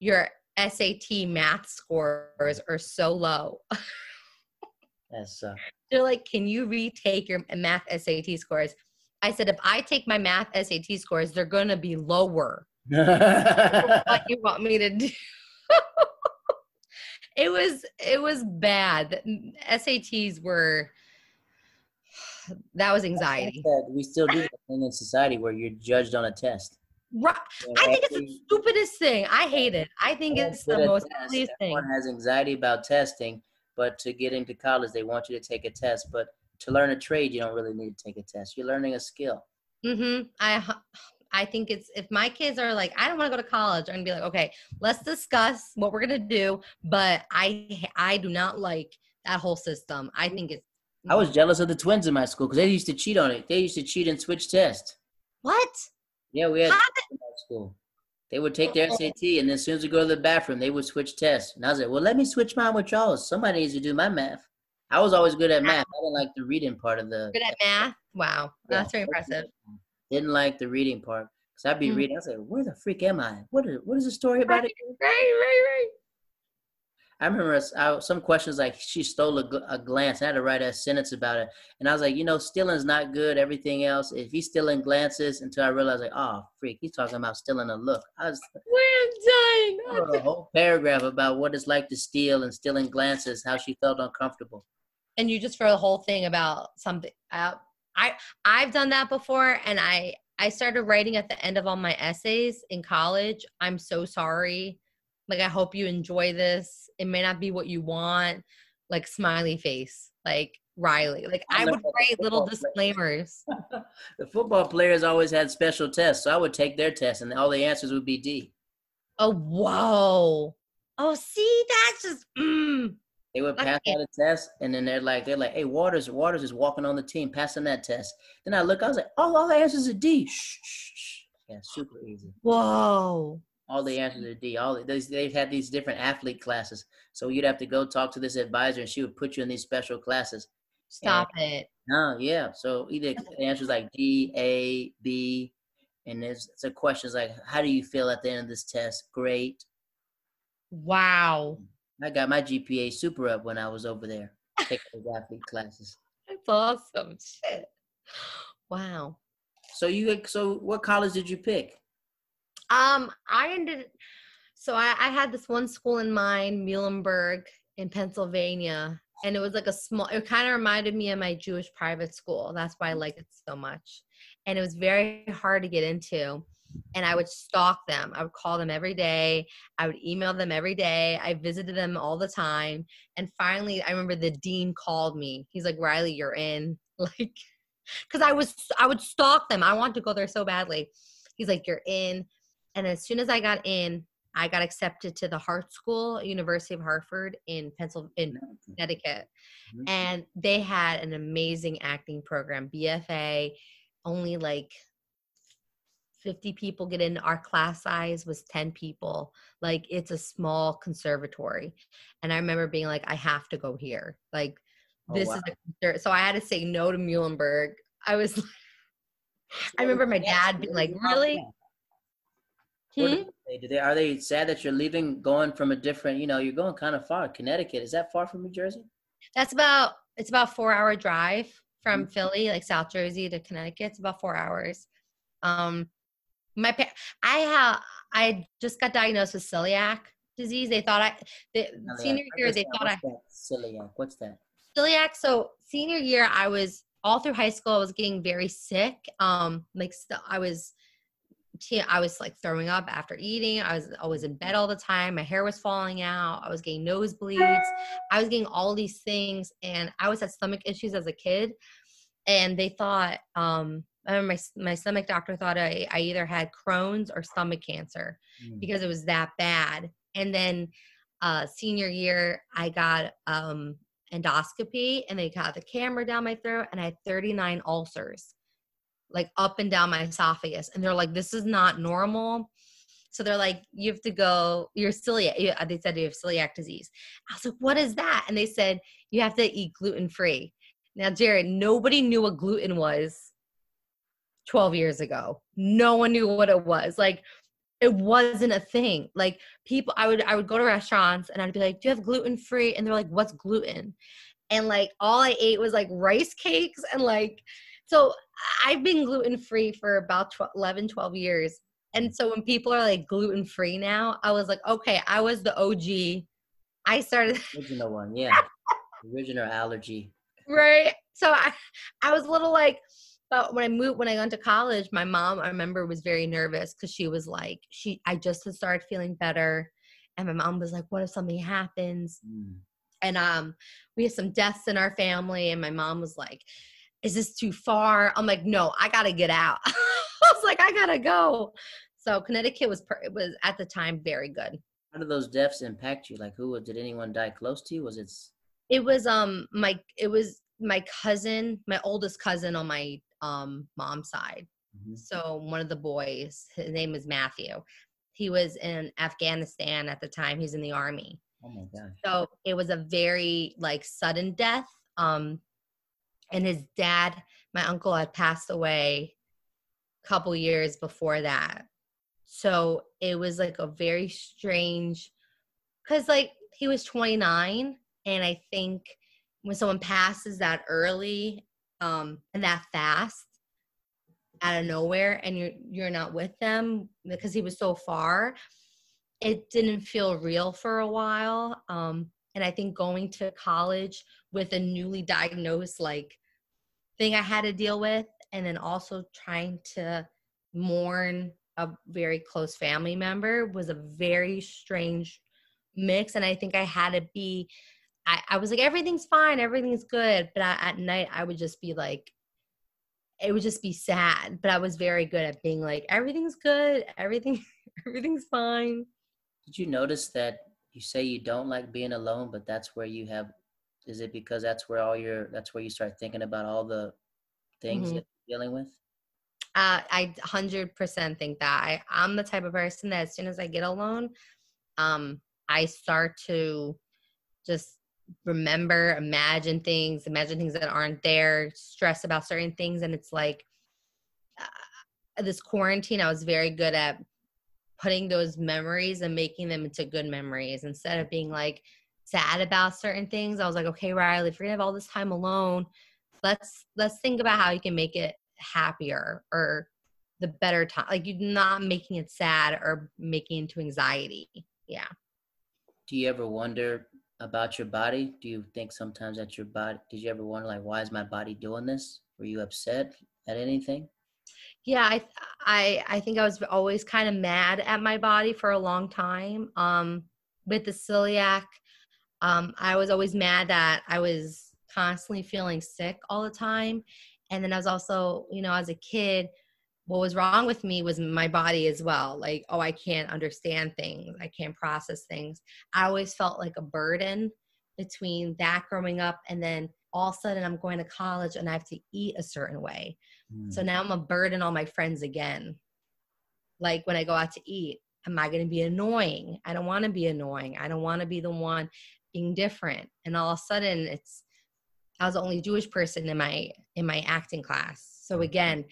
your SAT math scores are so low. That's uh, They're like, can you retake your math SAT scores? I said, if I take my math SAT scores, they're going to be lower. What you want me to do? it was it was bad. SATs were that was anxiety. we still do that thing in society where you're judged on a test. Right. I think it's the stupidest thing. I hate it. I think it's the most thing. Everyone has anxiety about testing, but to get into college, they want you to take a test. But to learn a trade, you don't really need to take a test. You're learning a skill. Mm-hmm. I I think it's if my kids are like, I don't want to go to college, I'm gonna be like, okay, let's discuss what we're gonna do. But I I do not like that whole system. I think it's. I was jealous of the twins in my school because they used to cheat on it. They used to cheat and switch tests. What? Yeah, we had school. They would take their oh. SAT, and then as soon as we go to the bathroom, they would switch tests. And I was like, well, let me switch mine with y'all. Somebody needs to do my math. I was always good at math. I didn't like the reading part of the. Good at math? Wow, that's very impressive. Didn't like the reading part because I'd be mm-hmm. reading. I was like, "Where the freak am I? What is what is the story about right, it?" Right, right, right. I remember I, some questions like she stole a, a, glance. I had to write a sentence about it, and I was like, you know, stealing's not good. Everything else, if he's stealing glances, until I realized, like, oh, freak, he's talking about stealing a look. I was, we're done. a whole paragraph about what it's like to steal and stealing glances, how she felt uncomfortable and you just wrote a whole thing about something uh, i i've done that before and i i started writing at the end of all my essays in college. I'm so sorry. Like i hope you enjoy this. It may not be what you want. Like smiley face. Like riley. Like i, I would write little disclaimers. The football players always had special tests so i would take their tests and all the answers would be d. Oh whoa. Oh see that's just mm, they would pass out a test, and then they're like, they're like, "Hey, Waters, Waters is walking on the team, passing that test." Then I look, I was like, "Oh, all the answers are D." Shh, shh, shh. Yeah, super easy. Whoa. All the answers are D. All these, they've had these different athlete classes, so you'd have to go talk to this advisor, and she would put you in these special classes. Stop and, it. No, yeah. So either the answers like D, A, B, and there's so questions like, "How do you feel at the end of this test?" Great. Wow. I got my GPA super up when I was over there taking those athlete classes. That's awesome. Shit. Wow. So you so what college did you pick? Um, I ended so I, I had this one school in mind, Muhlenberg in Pennsylvania, and it was like a small it kind of reminded me of my Jewish private school. That's why I liked it so much. And it was very hard to get into and I would stalk them. I would call them every day. I would email them every day. I visited them all the time. And finally, I remember the dean called me. He's like, Riley, you're in. Like, because I was, I would stalk them. I wanted to go there so badly. He's like, you're in. And as soon as I got in, I got accepted to the Hart School, University of Hartford in Pennsylvania, in Connecticut. And they had an amazing acting program, BFA, only like 50 people get in our class size was 10 people like it's a small conservatory. And i remember being like i have to go here. Like oh, this wow. is a so i had to say no to muhlenberg. I was i remember my dad being like really? hmm? do they, are they sad that you're leaving going from a different you know you're going kind of far connecticut is that far from new jersey? That's about it's about four hour drive from mm-hmm. philly like south jersey to connecticut it's about four hours. Um my pa- I have I just got diagnosed with celiac disease. They thought I the senior year they thought I celiac. What's that? Celiac. So senior year I was all through high school I was getting very sick. Um like I was I was like throwing up after eating. I was always in bed all the time. My hair was falling out. I was getting nosebleeds. I was getting all these things and I was had stomach issues as a kid. And they thought um my my stomach doctor thought I, I either had Crohn's or stomach cancer mm. because it was that bad. And then uh, senior year, I got um, endoscopy, and they got the camera down my throat, and I had 39 ulcers, like up and down my esophagus. And they're like, "This is not normal." So they're like, "You have to go. You're celiac." They said you have celiac disease. I was like, "What is that?" And they said you have to eat gluten free. Now, Jared, nobody knew what gluten was 12 years ago. No one knew what it was. Like it wasn't a thing. Like people I would I would go to restaurants and I'd be like, "Do you have gluten free?" And they're like, "What's gluten?" And like all I ate was like rice cakes and like so I've been gluten free for about 12, 11 12 years. And so when people are like gluten free now, I was like, "Okay, I was the OG." I started original one, yeah. original allergy. Right. So I I was a little like but when I moved, when I went to college, my mom, I remember, was very nervous because she was like, she, I just had started feeling better, and my mom was like, "What if something happens?" Mm. And um, we had some deaths in our family, and my mom was like, "Is this too far?" I'm like, "No, I gotta get out." I was like, "I gotta go." So Connecticut was it was at the time very good. How did those deaths impact you? Like, who did anyone die close to you? Was it? It was um my it was my cousin, my oldest cousin on my um, mom's side. Mm-hmm. So one of the boys, his name is Matthew. He was in Afghanistan at the time. He's in the army. Oh my gosh. So it was a very like sudden death. Um, and his dad, my uncle, had passed away a couple years before that. So it was like a very strange, because like he was 29, and I think when someone passes that early um, and that fast out of nowhere and you're you're not with them because he was so far it didn't feel real for a while. Um, and i think going to college with a newly diagnosed like thing i had to deal with and then also trying to mourn a very close family member was a very strange mix. And i think i had to be I, I was like, everything's fine, everything's good. But I, at night, I would just be like, it would just be sad. But I was very good at being like, everything's good, everything, everything's fine. Did you notice that you say you don't like being alone, but that's where you have? Is it because that's where all your that's where you start thinking about all the things mm-hmm. that you're dealing with? Uh, I hundred percent think that I, I'm the type of person that as soon as I get alone, um, I start to just remember, imagine things, imagine things that aren't there, stress about certain things. And it's like uh, this quarantine, I was very good at putting those memories and making them into good memories instead of being like sad about certain things. I was like, okay, Riley, if you're gonna have all this time alone, let's let's think about how you can make it happier or the better time. Like you're not making it sad or making it into anxiety. Yeah. Do you ever wonder about your body? Do you think sometimes that your body, did you ever wonder, like, why is my body doing this? Were you upset at anything? Yeah, I, I, I think I was always kind of mad at my body for a long time. Um, with the celiac, um, I was always mad that I was constantly feeling sick all the time. And then I was also, you know, as a kid, what was wrong with me was my body as well. Like, oh, I can't understand things, I can't process things. I always felt like a burden between that growing up and then all of a sudden I'm going to college and I have to eat a certain way. Mm. So now I'm a burden on my friends again. Like when I go out to eat, am I going to be annoying? I don't want to be annoying. I don't want to be the one being different. And all of a sudden it's I was the only Jewish person in my in my acting class. So mm. again,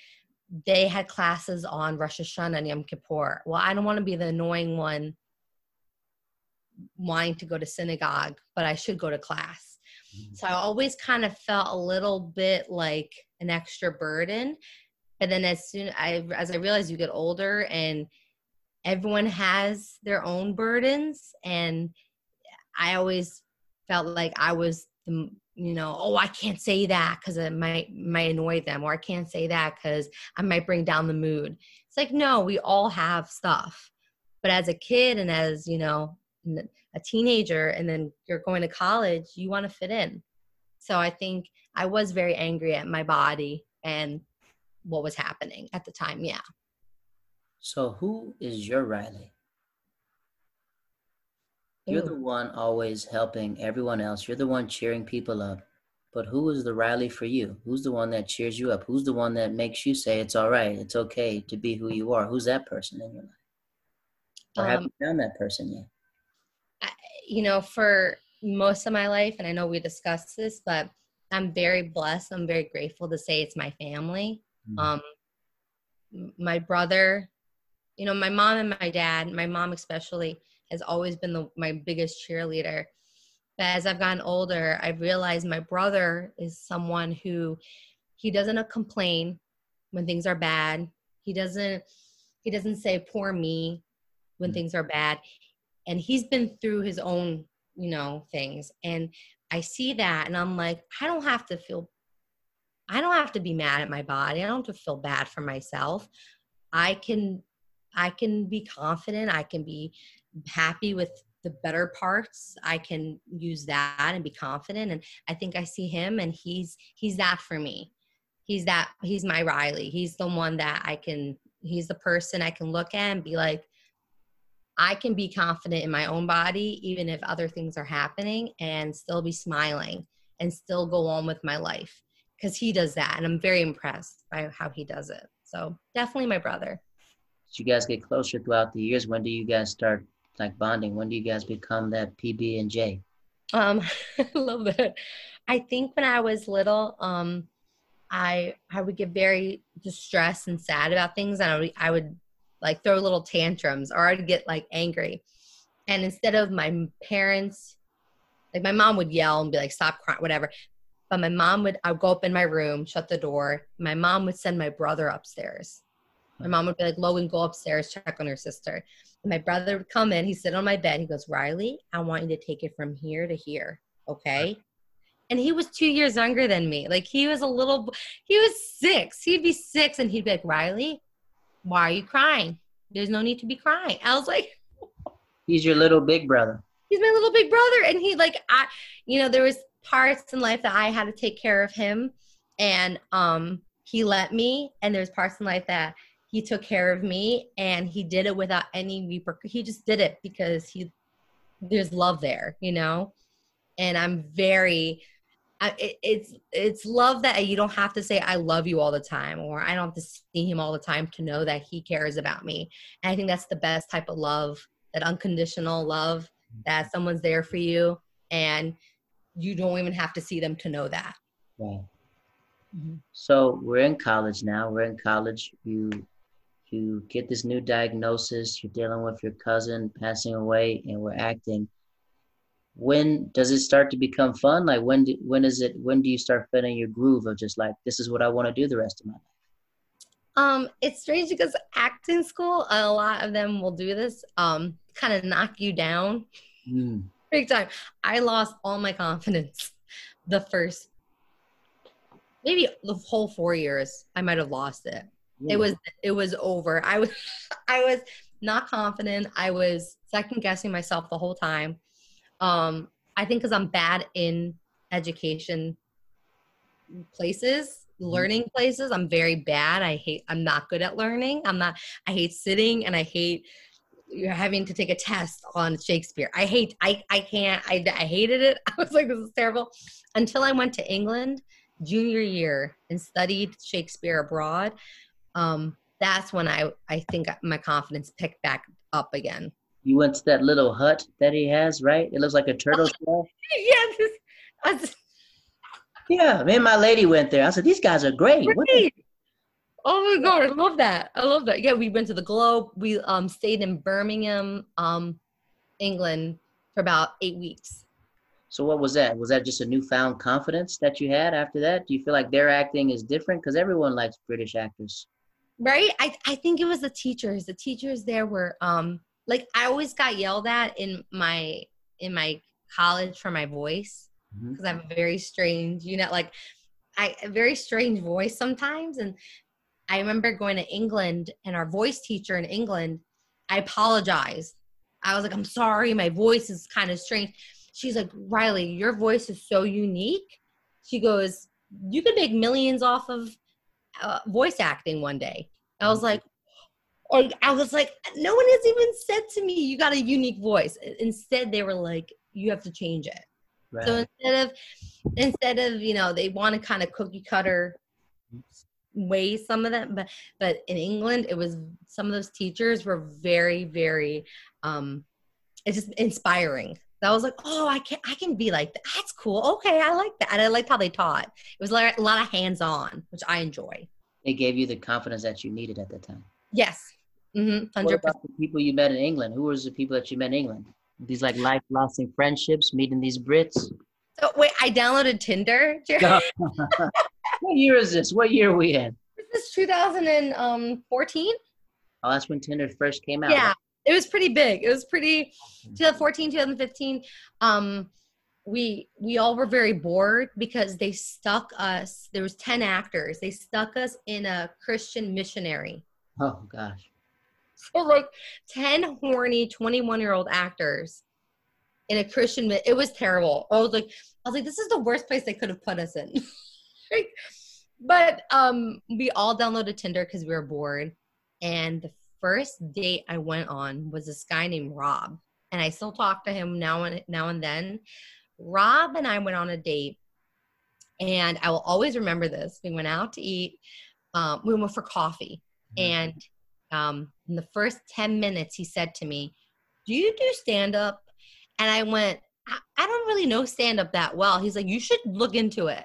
they had classes on Rosh Hashanah and Yom Kippur. Well, I don't want to be the annoying one wanting to go to synagogue, but I should go to class. Mm-hmm. So I always kind of felt a little bit like an extra burden. And then as soon I as I realized you get older and everyone has their own burdens and I always felt like I was the you know, oh, I can't say that because it might might annoy them, or I can't say that because I might bring down the mood. It's like, no, we all have stuff. But as a kid and as, you know, a teenager and then you're going to college, you want to fit in. So I think I was very angry at my body and what was happening at the time. Yeah. So who is your Riley? You're the one always helping everyone else. You're the one cheering people up. But who is the Riley for you? Who's the one that cheers you up? Who's the one that makes you say it's all right, it's okay to be who you are? Who's that person in your life? Or um, have you found that person yet? I, you know, for most of my life, and I know we discussed this, but I'm very blessed. I'm very grateful to say it's my family. Mm. Um, my brother, you know, my mom and my dad, my mom especially, has always been the, my biggest cheerleader. But as I've gotten older, I've realized my brother is someone who he doesn't complain when things are bad. He doesn't he doesn't say poor me when Mm. things are bad. And he's been through his own, you know, things. And I see that and I'm like, I don't have to feel I don't have to be mad at my body. I don't have to feel bad for myself. I can I can be confident. I can be happy with the better parts. I can use that and be confident. And I think I see him and he's he's that for me. He's that he's my Riley. He's the one that I can he's the person I can look at and be like, I can be confident in my own body, even if other things are happening, and still be smiling and still go on with my life. Because he does that. And I'm very impressed by how he does it. So definitely my brother. As you guys get closer throughout the years, when do you guys start like bonding? When do you guys become that PB and J? Um, I love that. I think when I was little, um, I I would get very distressed and sad about things, and I would, I would like throw little tantrums, or I'd get like angry. And instead of my parents, like my mom would yell and be like, "Stop crying," whatever. But my mom would, I would go up in my room, shut the door. My mom would send my brother upstairs. My mom would be like, Logan, go upstairs, check on her sister. And my brother would come in, he'd sit on my bed. He goes, Riley, I want you to take it from here to here. Okay. And he was two years younger than me. Like he was a little, he was six. He'd be six and he'd be like, Riley, why are you crying? There's no need to be crying. I was like, He's your little big brother. he's my little big brother and he like i you know there was parts in life that i had to take care of him and um he let me and there's parts in life that he took care of me and he did it without any reper- he just did it because he there's love there you know and i'm very I, it, it's it's love that you don't have to say I love you all the time, or I don't have to see him all the time to know that he cares about me. And I think that's the best type of love, that unconditional love, that someone's there for you, and you don't even have to see them to know that. Right. Mhm. So we're in college now. We're in college. You you get this new diagnosis. You're dealing with your cousin passing away, and we're acting. When does it start to become fun? Like when do, when is it? When do you start feeling your groove of just like this is what I want to do the rest of my life? Um, it's strange because acting school, a lot of them will do this, um, kind of knock you down Mm. big time. I lost all my confidence the first, maybe the whole four years. I might have lost it. It was it was over. I was I was not confident. I was second guessing myself the whole time. Um, I think because I'm bad in education places, learning places. I'm very bad. I hate. I'm not good at learning. I'm not. I hate sitting and I hate you're having to take a test on Shakespeare. I hate. I I can't. I I hated it. I was like, this is terrible. Until I went to England junior year and studied Shakespeare abroad um, that's when I I think my confidence picked back up again. You went to that little hut that he has, right? It looks like a turtle shell. yeah, this, Yeah, me and my lady went there. I said, these guys are great. Great. Oh my god, I love that. I love that. Yeah, we went to the Globe. We um stayed in Birmingham, um, England for about eight weeks. So what was that? Was that just a newfound confidence that you had after that? Do you feel like their acting is different? Because everyone likes British actors. Right? I i think it was the teachers. The teachers there were um like i always got yelled at in my in my college for my voice because i have a very strange you know like i a very strange voice sometimes. And i remember going to england and our voice teacher in england i apologized. I was like i'm sorry my voice is kind of strange. She's like riley your voice is so unique. She goes you could make millions off of uh, voice acting one day. I was like, or I was like, no one has even said to me, you got a unique voice. Instead, they were like, you have to change it. Right. So instead of, instead of, you know, they want to kind of cookie cutter way some of them, but, but in England, it was, some of those teachers were very, very, um, it's just inspiring. that was like, oh, I can I can be like that. That's cool. Okay, I like that. And I liked how they taught. It was like a lot of hands on, which I enjoy. It gave you the confidence that you needed at the time. Yes. Mm-hmm. What Hundred about the people you met in England? Who was the people that you met in England? These like life lasting friendships, meeting these Brits. So wait, I downloaded Tinder. what year is this? What year are we in? This is 2014. Oh, that's when Tinder first came out. Yeah, it was pretty big. It was pretty 2014, 2015. Um, we we all were very bored because they stuck us. There was 10 actors. They stuck us in a Christian missionary. Oh gosh. So like 10 horny 21 year old actors in a Christian. It was terrible. I was like, I was like, this is the worst place they could have put us in. Like, but um, we all downloaded Tinder because we were bored, and the first date I went on was this guy named Rob, and I still talk to him now and now and then. Rob and I went on a date, and I will always remember this. We went out to eat. Um, we went for coffee, Mhm. and um, in the first 10 minutes, he said to me, Do you do stand up? And I went, I, I don't really know stand up that well. He's like, You should look into it.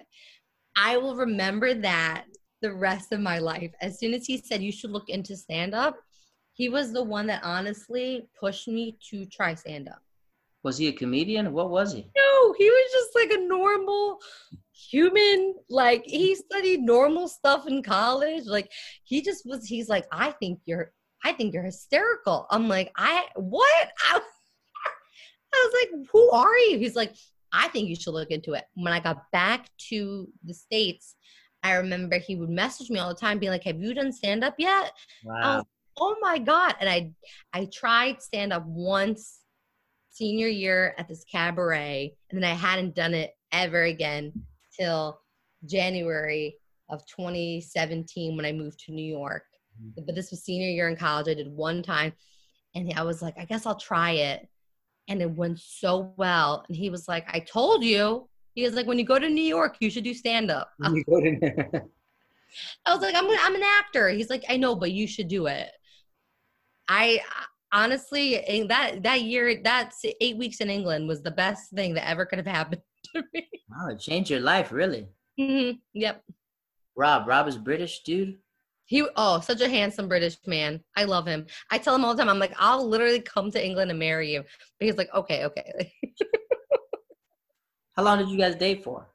I will remember that the rest of my life. As soon as he said, You should look into stand up, he was the one that honestly pushed me to try stand up. Was he a comedian? What was he? No, he was just like a normal human. Like he studied normal stuff in college. Like he just was. He's like, I think you're. I think you're hysterical. I'm like, I what? I, I was like, who are you? He's like, I think you should look into it. When I got back to the states, I remember he would message me all the time, being like, Have you done stand up yet? Wow. oh my god and i i tried stand up once senior year at this cabaret and then i hadn't done it ever again till january of 2017 when i moved to new york. Mm-hmm. But this was senior year in college. I did one time and i was like i guess i'll try it. And it went so well. And he was like i told you. He was like when you go to new york you should do stand up You go to- I was like, I'm I'm an actor. He's like, I know, but you should do it. I honestly that that year that eight weeks in England was the best thing that ever could have happened to me. wow, it changed your life, really. Mhm. Yep. Rob, Rob is British, dude. He oh, such a handsome British man. I love him. I tell him all the time, I'm like, I'll literally come to England and marry you. But he's like, okay, okay. How long did you guys date for?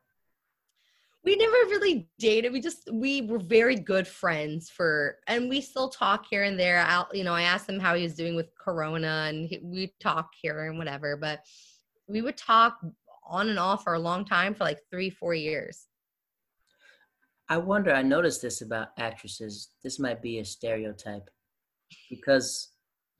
We never really dated. We just we were very good friends for, and we still talk here and there. I'll you know I asked him how he was doing with Corona, and we talk here and whatever. But we would talk on and off for a long time for like three four years. I wonder, I noticed this about actresses. This might be a stereotype because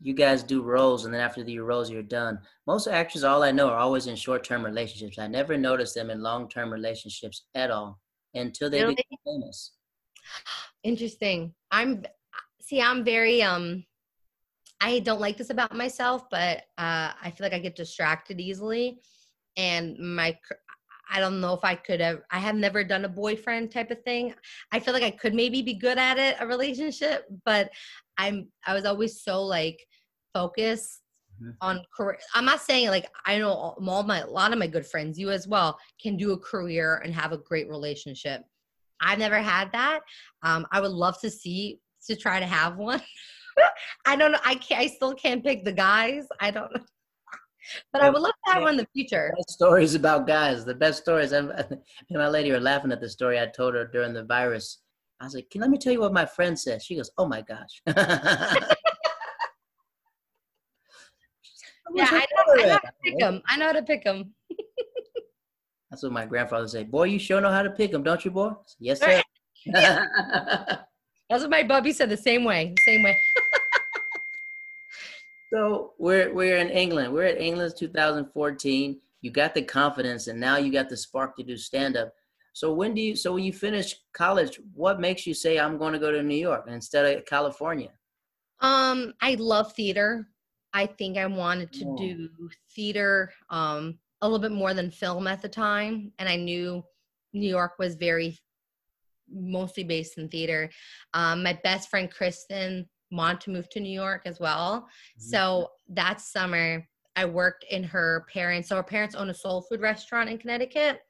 you guys do roles and then after the roles you're done. Most actors, all I know, are always in short term relationships. I never noticed them in long term relationships at all until they Really? became famous. Interesting. I'm see. I'm very um. I don't like this about myself, but uh, I feel like I get distracted easily, and my I don't know if I could have. I have never done a boyfriend type of thing. I feel like I could maybe be good at it, a relationship, but I'm. I was always so like focused Mhm. on career. I'm not saying like I know all, all my a lot of my good friends, you as well, can do a career and have a great relationship. I've never had that. Um, I would love to see to try to have one. I don't know. I can't. I still can't pick the guys. I don't know. But I would love to have one in the future. Stories about guys. The best stories. I'm, me and my lady were laughing at the story I told her during the virus. I was like, "Can let me tell you what my friend said?" She goes, "Oh my gosh." Yeah, I know, I know how to pick them. I know how to pick them. That's what my grandfather said. Boy, you sure know how to pick them, don't you, boy? Yes, sir. That's what my bubby said. The same way. Same way. so we're we're in England. We're at England's 2014. You got the confidence, and now you got the spark to do stand up. So when do you? So when you finish college, what makes you say I'm going to go to New York instead of California? Um, I love theater. I think I wanted to Oh. do theater um a little bit more than film at the time, and I knew New York was very mostly based in theater. Um, my best friend Kristen wanted to move to New York as well, Mhm. so that summer I I worked in her parents. So her parents own a soul food restaurant in Connecticut,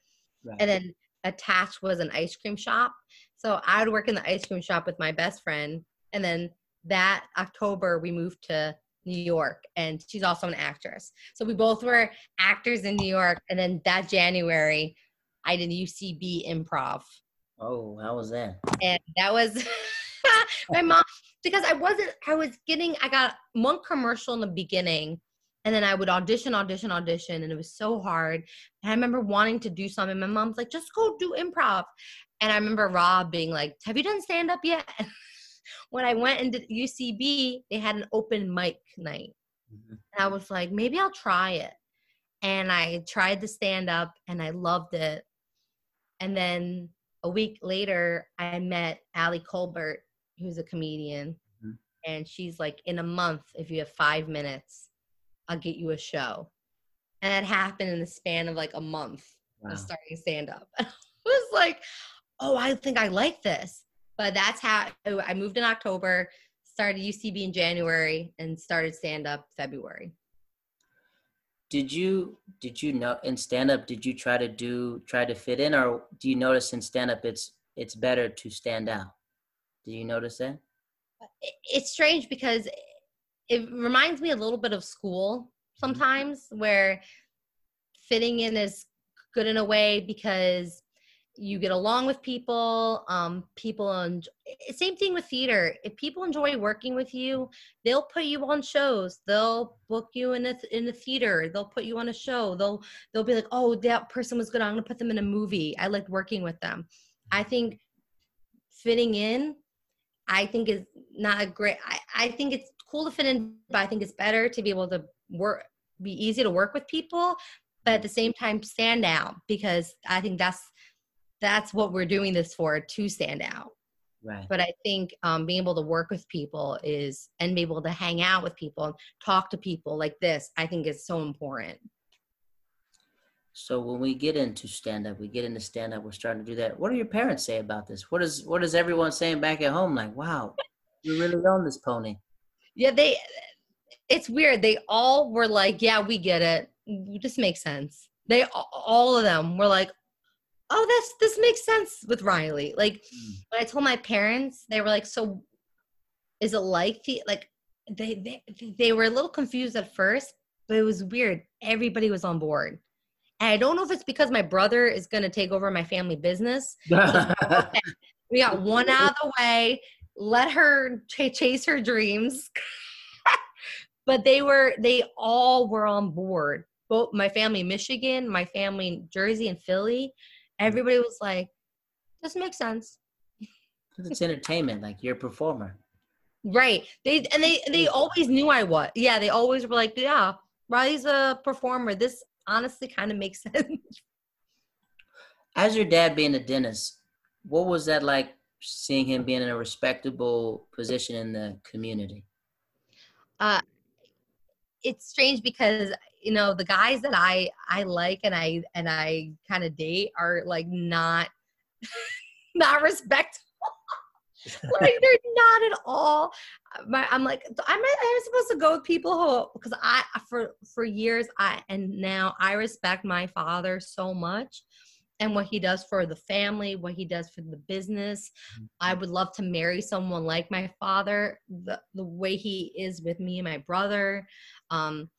Right. and then attached was an ice cream shop. So I would work in the ice cream shop with my best friend, and then that October we moved to New York, and she's also an actress. So we both were actors in New York, and then that January I did UCB improv. Oh, how was that? and that was my mom because I wasn't I was getting I got one commercial in the beginning and then I would audition audition audition and it was so hard. And I remember wanting to do something. My mom's like just go do improv. And I remember Rob being like have you done stand up yet when I went into UCB they had an open mic night Mhm. and I was like, maybe I'll try it. And I tried to stand up and I loved it. And then a week later, I met Ali Kolbert, who's a comedian. Mhm. And she's like, in a month, if you have five minutes, I'll get you a show. And that happened in the span of like a month Wow. of starting stand up. I was like, oh, I think I like this. But that's how oh, I moved in October, started UCB in January, and started stand up February. Did you did you know in stand up did you try to do try to fit in or do you notice in stand up it's it's better to stand out? Do you notice that? It- It's strange because it reminds me a little bit of school mm-hmm. sometimes, where fitting in is good in a way because you get along with people um people and same thing with theater. If people enjoy working with you they'll put you on shows. They'll book you in a th- in a theater. They'll put you on a show. They'll they'll be like oh that person was good i'm gonna put them in a movie. I liked working with them. I think fitting in i think is not a great i, I think it's cool to fit in but i think it's better to be able to work be easy to work with people but at the same time stand out because i think that's that's what we're doing this for to stand out Right. but i think um, being able to work with people is and be able to hang out with people and talk to people like this i think is so important So when we get into stand up, we get into stand up, we're starting to do that. What do your parents say about this? What is what is everyone saying back at home? Like, wow, you really own this pony. yeah they it's weird they all were like yeah we get it this makes sense they all of them were like oh this this makes sense with riley like Mm. when I told my parents, they were like, "So, is it like the like?" They they they were a little confused at first, but it was weird. Everybody was on board, and I don't know if it's because my brother is going to take over my family business. We got one out of the way. Let her ch- chase her dreams. but they were they all were on board. Both my family Michigan, my family in Jersey and Philly. Everybody was like, "This makes sense." it's entertainment, like you're a performer. Right. They and they they always knew I was. Yeah, they always were like, yeah, Riley's a performer. This honestly kind of makes sense. As your dad being a dentist, what was that like seeing him being in a respectable position in the community? Uh it's strange because you know the guys that I I like and I and I kind of date are like not not respectful. like they're not at all. My, I'm like I'm I'm supposed to go with people who because I for for years I and now I respect my father so much and what he does for the family, what he does for the business. I would love to marry someone like my father, the the way he is with me and my brother. Um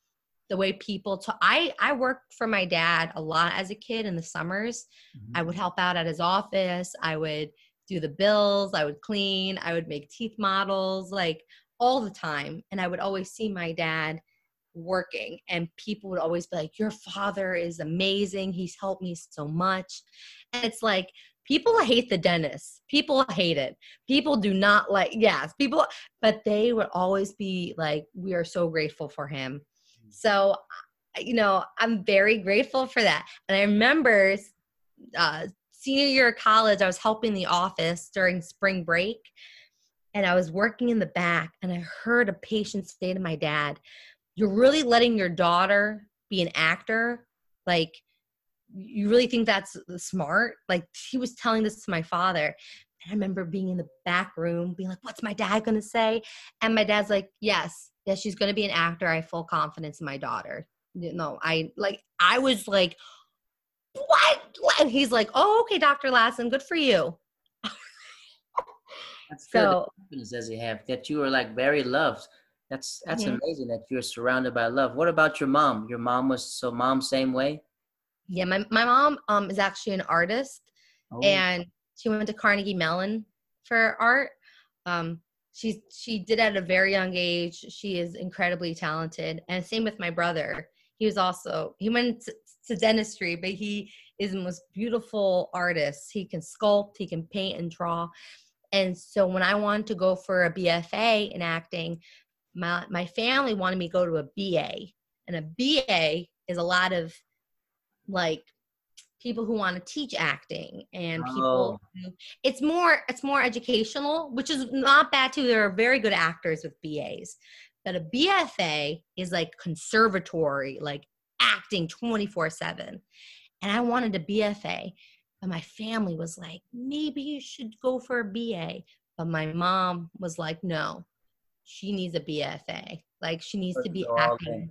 the way people to I I worked for my dad a lot as a kid in the summers. Mm-hmm. I would help out at his office. I would do the bills. I would clean. I would make teeth models like all the time. And I would always see my dad working. And people would always be like, Your father is amazing. He's helped me so much. And it's like, people hate the dentist. People hate it. People do not like, yes, people, but they would always be like, We are so grateful for him. So, you know, I'm very grateful for that. And I remember uh, senior year of college, I was helping the office during spring break. And I was working in the back, and I heard a patient say to my dad, You're really letting your daughter be an actor? Like, you really think that's smart? Like, he was telling this to my father. And I remember being in the back room, being like, What's my dad gonna say? And my dad's like, Yes, yes, she's gonna be an actor. I have full confidence in my daughter. you know, I like I was like, what? And he's like, oh, okay, Dr. Lassen, good for you. That's. So- the confidence that you have that you are like very loved. That's that's Mhm. amazing that you're surrounded by love. What about your mom? Your mom was so mom same way. Yeah, my, my mom um is actually an artist Oh, and she went to Carnegie Mellon for art. Um, she she did at a very young age. She is incredibly talented, and same with my brother. He was also he went to, to dentistry, but he is the most beautiful artist. He can sculpt, he can paint and draw. And so when I wanted to go for a BFA in acting, my my family wanted me to go to a BA, and a BA is a lot of like people who want to teach acting and people Oh. who, it's more it's more educational which is not bad too there are very good actors with bas but a bfa is like conservatory like acting 24 7 and i wanted a bfa but my family was like maybe you should go for a ba but my mom was like no she needs a bfa like she needs to be acting.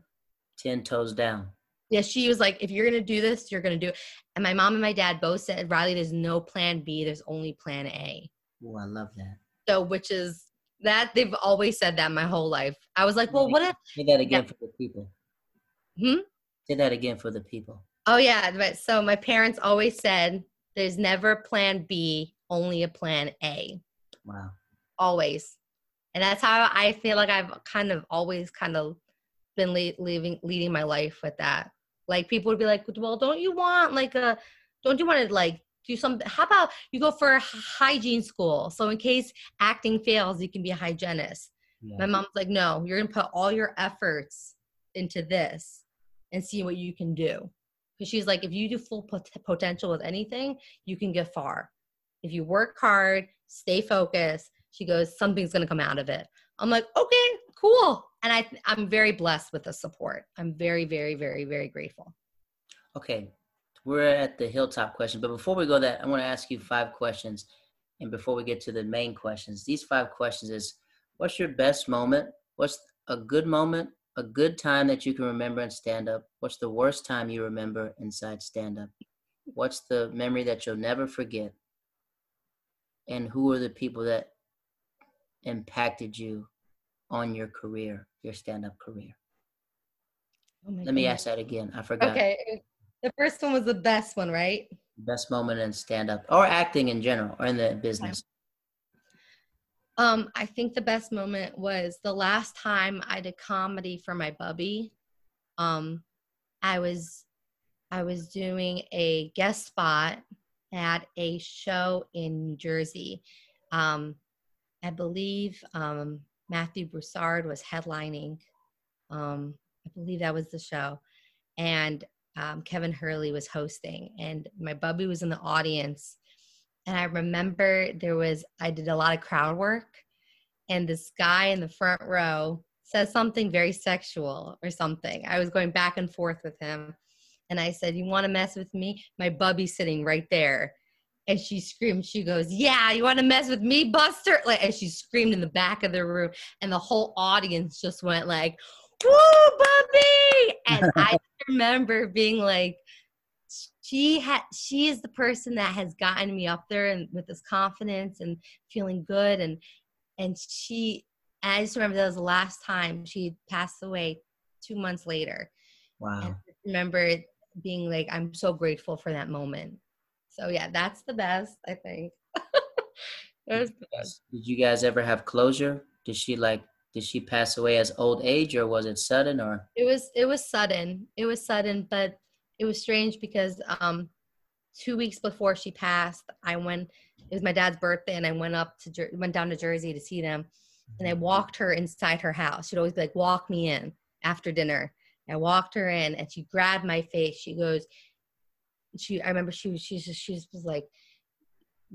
Ten toes down. Yeah, she was like, if you're gonna do this, you're gonna do it. And my mom and my dad both said, Riley, there's no plan B, there's only plan A. Oh, I love that. So which is that they've always said that my whole life. I was like, well, what if Say that again for the people. Hmm? Say that again for the people. oh yeah, but so my parents always said there's never plan B, only a plan A. Wow. Always. And that's how I feel like I've kind of always kind of been le- leaving leading my life with that. Like people would be like, well, don't you want like a don't you want to like do some, How about you go for a hygiene school? So in case acting fails, you can be a hygienist. Yeah. My mom's like, no, you're gonna put all your efforts into this and see what you can do. Because she's like, if you do full pot- potential with anything, you can get far. If you work hard, stay focused, she goes, something's gonna come out of it. I'm like, okay, cool. And I, I'm very blessed with the support. I'm very, very, very, very grateful. Okay, we're at the hilltop question, but before we go that, I want to ask you five questions. And before we get to the main questions, these five questions is: What's your best moment? What's a good moment? A good time that you can remember in stand up? What's the worst time you remember inside stand up? What's the memory that you'll never forget? And who are the people that impacted you on your career, your stand up career? Oh Let me ask that again. I forgot. Okay. The first one was the best one, right? Best moment in stand up or acting in general or in the business. Um, I think the best moment was the last time I did comedy for my bubby. Um, I was I was doing a guest spot at a show in New Jersey. Um, I believe um, Matthew Broussard was headlining. Um, I believe that was the show, and um, Kevin Hurley was hosting, and my bubby was in the audience. And I remember there was, I did a lot of crowd work, and this guy in the front row says something very sexual or something. I was going back and forth with him. And I said, You want to mess with me? My bubby's sitting right there. And she screamed, She goes, Yeah, you want to mess with me, Buster? Like, and she screamed in the back of the room. And the whole audience just went like, Woo, Bubby! And I remember being like, she had she is the person that has gotten me up there and with this confidence and feeling good and and she and I just remember that was the last time she passed away two months later. Wow. I remember being like, I'm so grateful for that moment. So yeah, that's the best, I think. That the best. Did you guys ever have closure? Did she like did she pass away as old age or was it sudden or It was it was sudden. It was sudden, but it was strange because um two weeks before she passed, I went it was my dad's birthday and I went up to went down to Jersey to see them and I walked her inside her house. She'd always be like, walk me in after dinner. I walked her in and she grabbed my face. She goes, she I remember she was she just she just was like,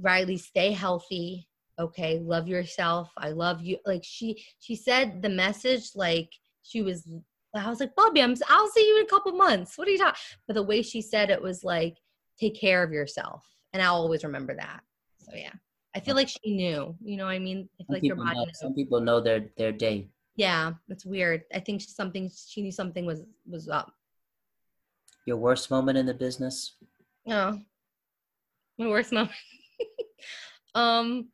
Riley, stay healthy. Okay, love yourself. I love you. Like she she said the message like she was I was like, Bubby, I'm I'll see you in a couple months. What are you talking? But the way she said it was like, take care of yourself. And I'll always remember that. So yeah. I feel like she knew. You know what I mean? I feel some like your body know, some people know their their day. Yeah, it's weird. I think something she knew something was was up. Your worst moment in the business? No. My worst moment. um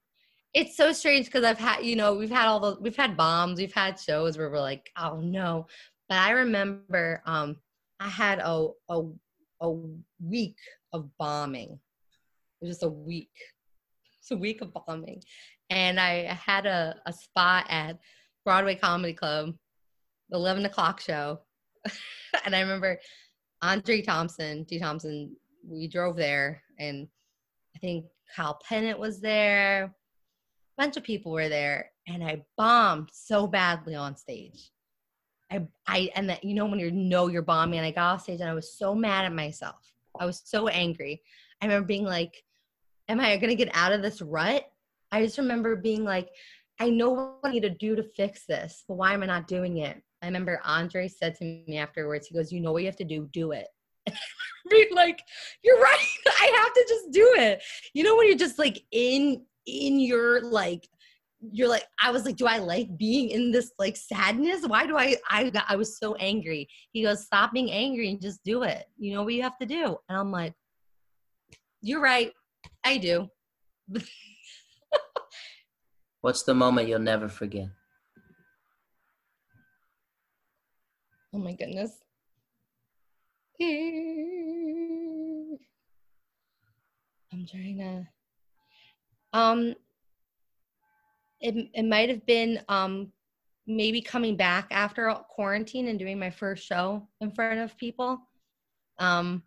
it's so strange because I've had, you know, we've had all the we've had bombs, we've had shows where we're like, oh no. But I remember um I had a a a week of bombing. It was just a week. It's a week of bombing. And I had a, a spot at Broadway Comedy Club, 11 o'clock show. and I remember Andre Thompson, D. Thompson, we drove there and I think Kyle Pennant was there. A bunch of people were there. And I bombed so badly on stage. I, I and that you know when you know you're bombing and I got off stage and I was so mad at myself. I was so angry. I remember being like, Am I gonna get out of this rut? I just remember being like, I know what I need to do to fix this, but why am I not doing it? I remember Andre said to me afterwards, he goes, You know what you have to do, do it. like, You're right. I have to just do it. You know, when you're just like in in your like you're like i was like do i like being in this like sadness? Why do i i got, i was so angry? He goes stop being angry and just do it. You know what you have to do. And i'm like you're right. I do. What's the moment you'll never forget? oh my goodness i'm trying to um it, it might have been um, maybe coming back after quarantine and doing my first show in front of people. Um,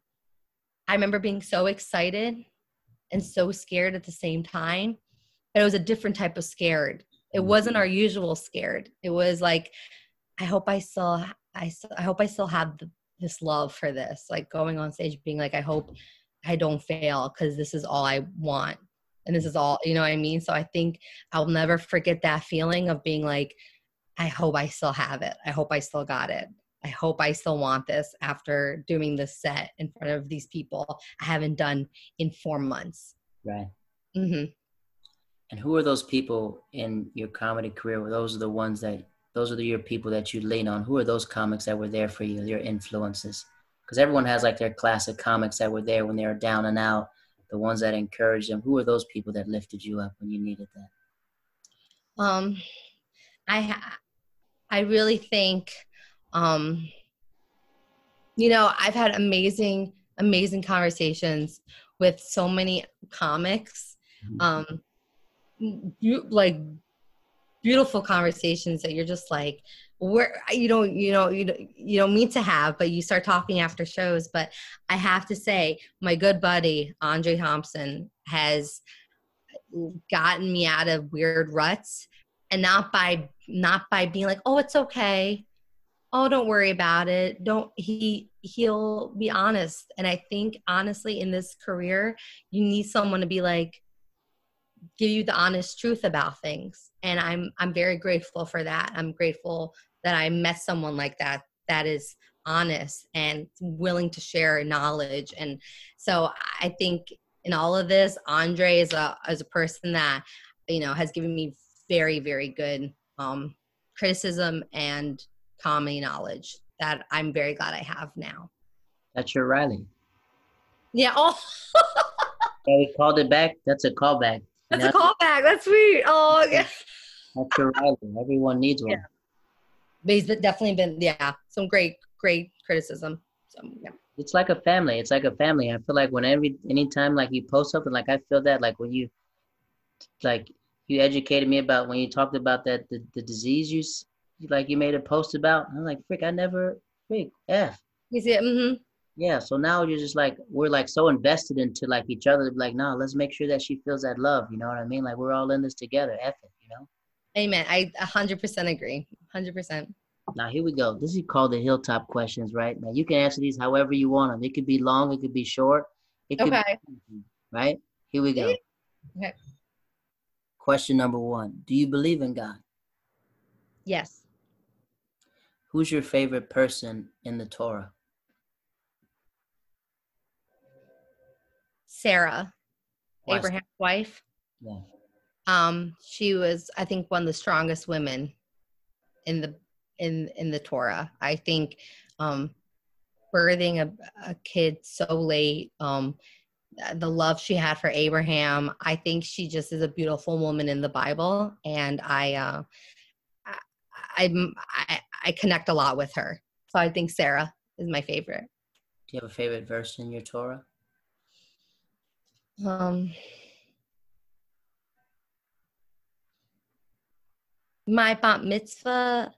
I remember being so excited and so scared at the same time, but it was a different type of scared. It Mm-hmm. wasn't our usual scared. It was like, I hope I still, I, I hope I still have the, this love for this. Like going on stage, being like, I hope I don't fail because this is all I want and this is all you know what i mean so i think i'll never forget that feeling of being like i hope i still have it i hope i still got it i hope i still want this after doing this set in front of these people i haven't done in four months Right. mm-hmm. And who are those people in your comedy career? Those are the ones that those are the, your people that you lean on. Who are those comics that were there for you? Your influences? Because everyone has like their classic comics that were there when they were down and out. The ones that encouraged them. Who are those people that lifted you up when you needed that? um i ha- i really think um you know i've had amazing amazing conversations with so many comics um you like beautiful conversations that you're just like where you don't you know you don't, you don't mean to have but you start talking after shows. But i have to say my good buddy andre thompson has gotten me out of weird ruts and not by not by being like oh it's okay. Oh don't worry about it. Don't he he'll be honest. And i think honestly in this career you need someone to be like give you the honest truth about things and i'm i'm very grateful for that. I'm grateful that i met someone like that that is honest and willing to share knowledge. And so i think in all of this andre is a is a person that you know has given me very very good um criticism and comedy knowledge that i'm very glad i have now. That's your Riley. yeah. Oh. Yeah, we called it back. That's a callback. that's a callback. That's sweet. Oh yeah That's your Riley. Everyone needs one. Yeah. but he's definitely been yeah some great great criticism so yeah It's like a family. It's like a family. I feel like when every anytime like you post something, like I feel that like when you like you educated me about when you talked about that the, the disease you like you made a post about. I'm like, freak, I never freak, F. you see it mm-hmm. Yeah. So now you're just like we're like so invested into like each other. Like, no, let's make sure that she feels that love. You know what I mean? Like we're all in this together. F it. You know. Amen i 100% agree 100% Now here we go. This is called the hilltop questions, right? Now you can answer these however you want them. It could be long. It could be short. It could okay be, right? Here we go. Okay. Question number one: Do you believe in God? yes Who's your favorite person in the Torah? sarah Why- abraham's wife Yeah. Um she was i think one of the strongest women in the in in the torah i think um birthing a, a kid so late. Um, the love she had for Abraham. I think she just is a beautiful woman in the Bible, and I, uh, I, I, I connect a lot with her. So I think Sarah is my favorite. Do you have a favorite verse in your Torah? Um, my bat mitzvah,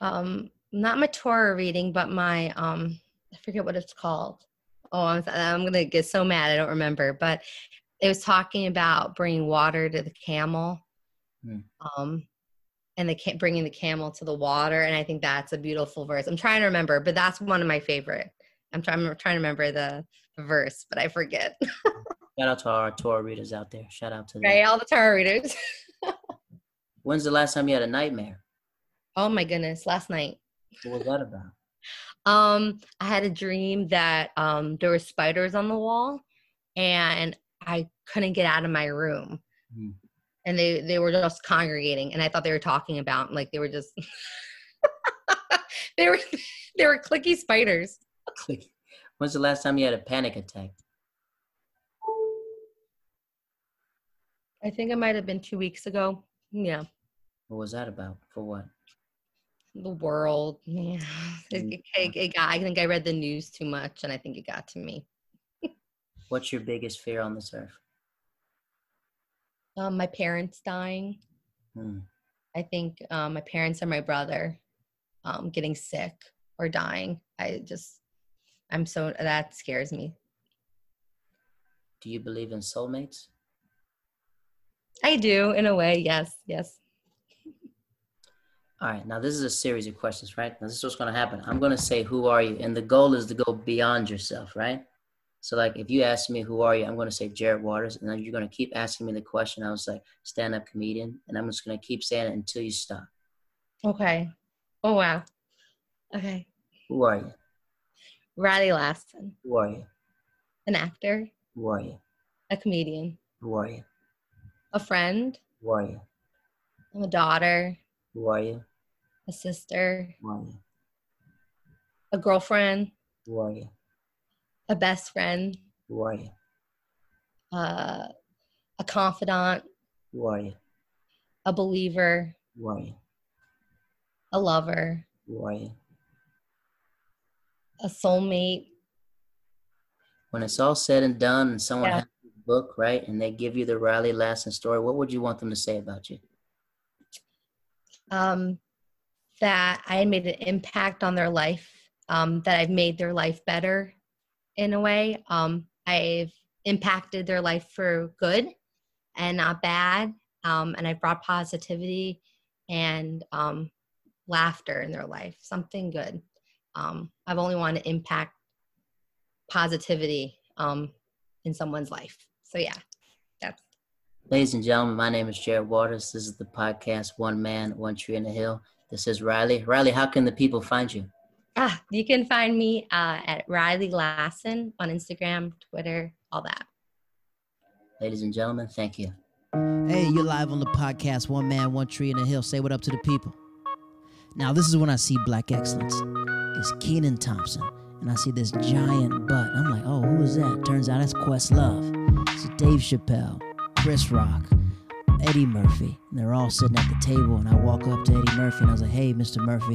um, not my Torah reading, but my um, I forget what it's called. Oh, I'm, I'm gonna get so mad I don't remember. But it was talking about bringing water to the camel, hmm. um, and the bringing the camel to the water, and I think that's a beautiful verse. I'm trying to remember, but that's one of my favorite. I'm trying, I'm trying to remember the verse, but I forget. Shout out to our Torah readers out there. Shout out to them. Right, all the Torah readers. When's the last time you had a nightmare? Oh my goodness, last night. What was that about? um, I had a dream that um there were spiders on the wall and I couldn't get out of my room. Mm. And they they were just congregating and I thought they were talking about like they were just they were they were clicky spiders. Clicky. When's the last time you had a panic attack? I think it might have been two weeks ago. Yeah. What was that about? For what? The world. Yeah. It, it, it, it got, I think I read the news too much and I think it got to me. What's your biggest fear on this earth? Um, my parents dying. Hmm. I think um, my parents or my brother um, getting sick or dying. I just, I'm so, that scares me. Do you believe in soulmates? I do, in a way. Yes, yes. All right. Now this is a series of questions, right? Now this is what's going to happen. I'm going to say, "Who are you?" And the goal is to go beyond yourself, right? So, like, if you ask me, "Who are you?" I'm going to say Jared Waters, and then you're going to keep asking me the question. I was like, "Stand-up comedian," and I'm just going to keep saying it until you stop. Okay. Oh wow. Okay. Who are you? Riley Laston. Who are you? An actor. Who are you? A comedian. Who are you? A friend. Who are you? I'm a daughter. Who are you? A sister. Who are you? A girlfriend. Who are you? A best friend. Who are you? Uh, a confidant. Who are you? A believer. Who are you? A lover. Who are you? A soulmate. When it's all said and done and someone yeah book, right, and they give you the Riley Laston story, what would you want them to say about you? Um, that I made an impact on their life, um, that I've made their life better in a way. Um, I've impacted their life for good and not bad. Um, and I brought positivity and um, laughter in their life, something good. Um, I've only wanted to impact positivity um, in someone's life. So yeah, that's. Ladies and gentlemen, my name is Jared Waters. This is the podcast One Man, One Tree in the Hill. This is Riley. Riley, how can the people find you? Ah, you can find me uh, at Riley Lasson on Instagram, Twitter, all that. Ladies and gentlemen, thank you. Hey, you're live on the podcast One Man, One Tree in the Hill. Say what up to the people. Now, this is when I see black excellence. It's Kenan Thompson and I see this giant butt. I'm like, oh, who is that? Turns out it's Questlove. It's Dave Chappelle, Chris Rock, Eddie Murphy. And they're all sitting at the table, and I walk up to Eddie Murphy and I was like, hey, Mr. Murphy,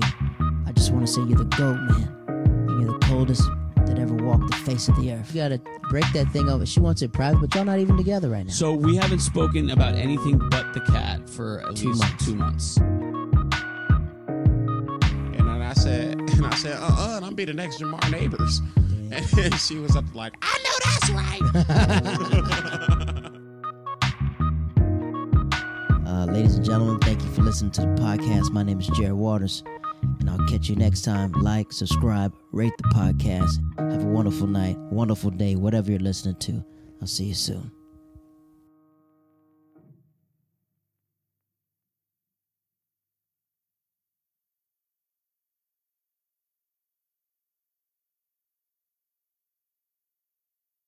I just want to say you're the GOAT, man. And You're the coldest that ever walked the face of the earth. You gotta break that thing over. She wants it private, but y'all not even together right now. So we haven't spoken about anything but the cat for at two least months. two months. And I said, uh uh, and I'm be the next Jamar Neighbors. And she was up like, I know that's right. uh, ladies and gentlemen, thank you for listening to the podcast. My name is Jared Waters, and I'll catch you next time. Like, subscribe, rate the podcast. Have a wonderful night, wonderful day, whatever you're listening to. I'll see you soon.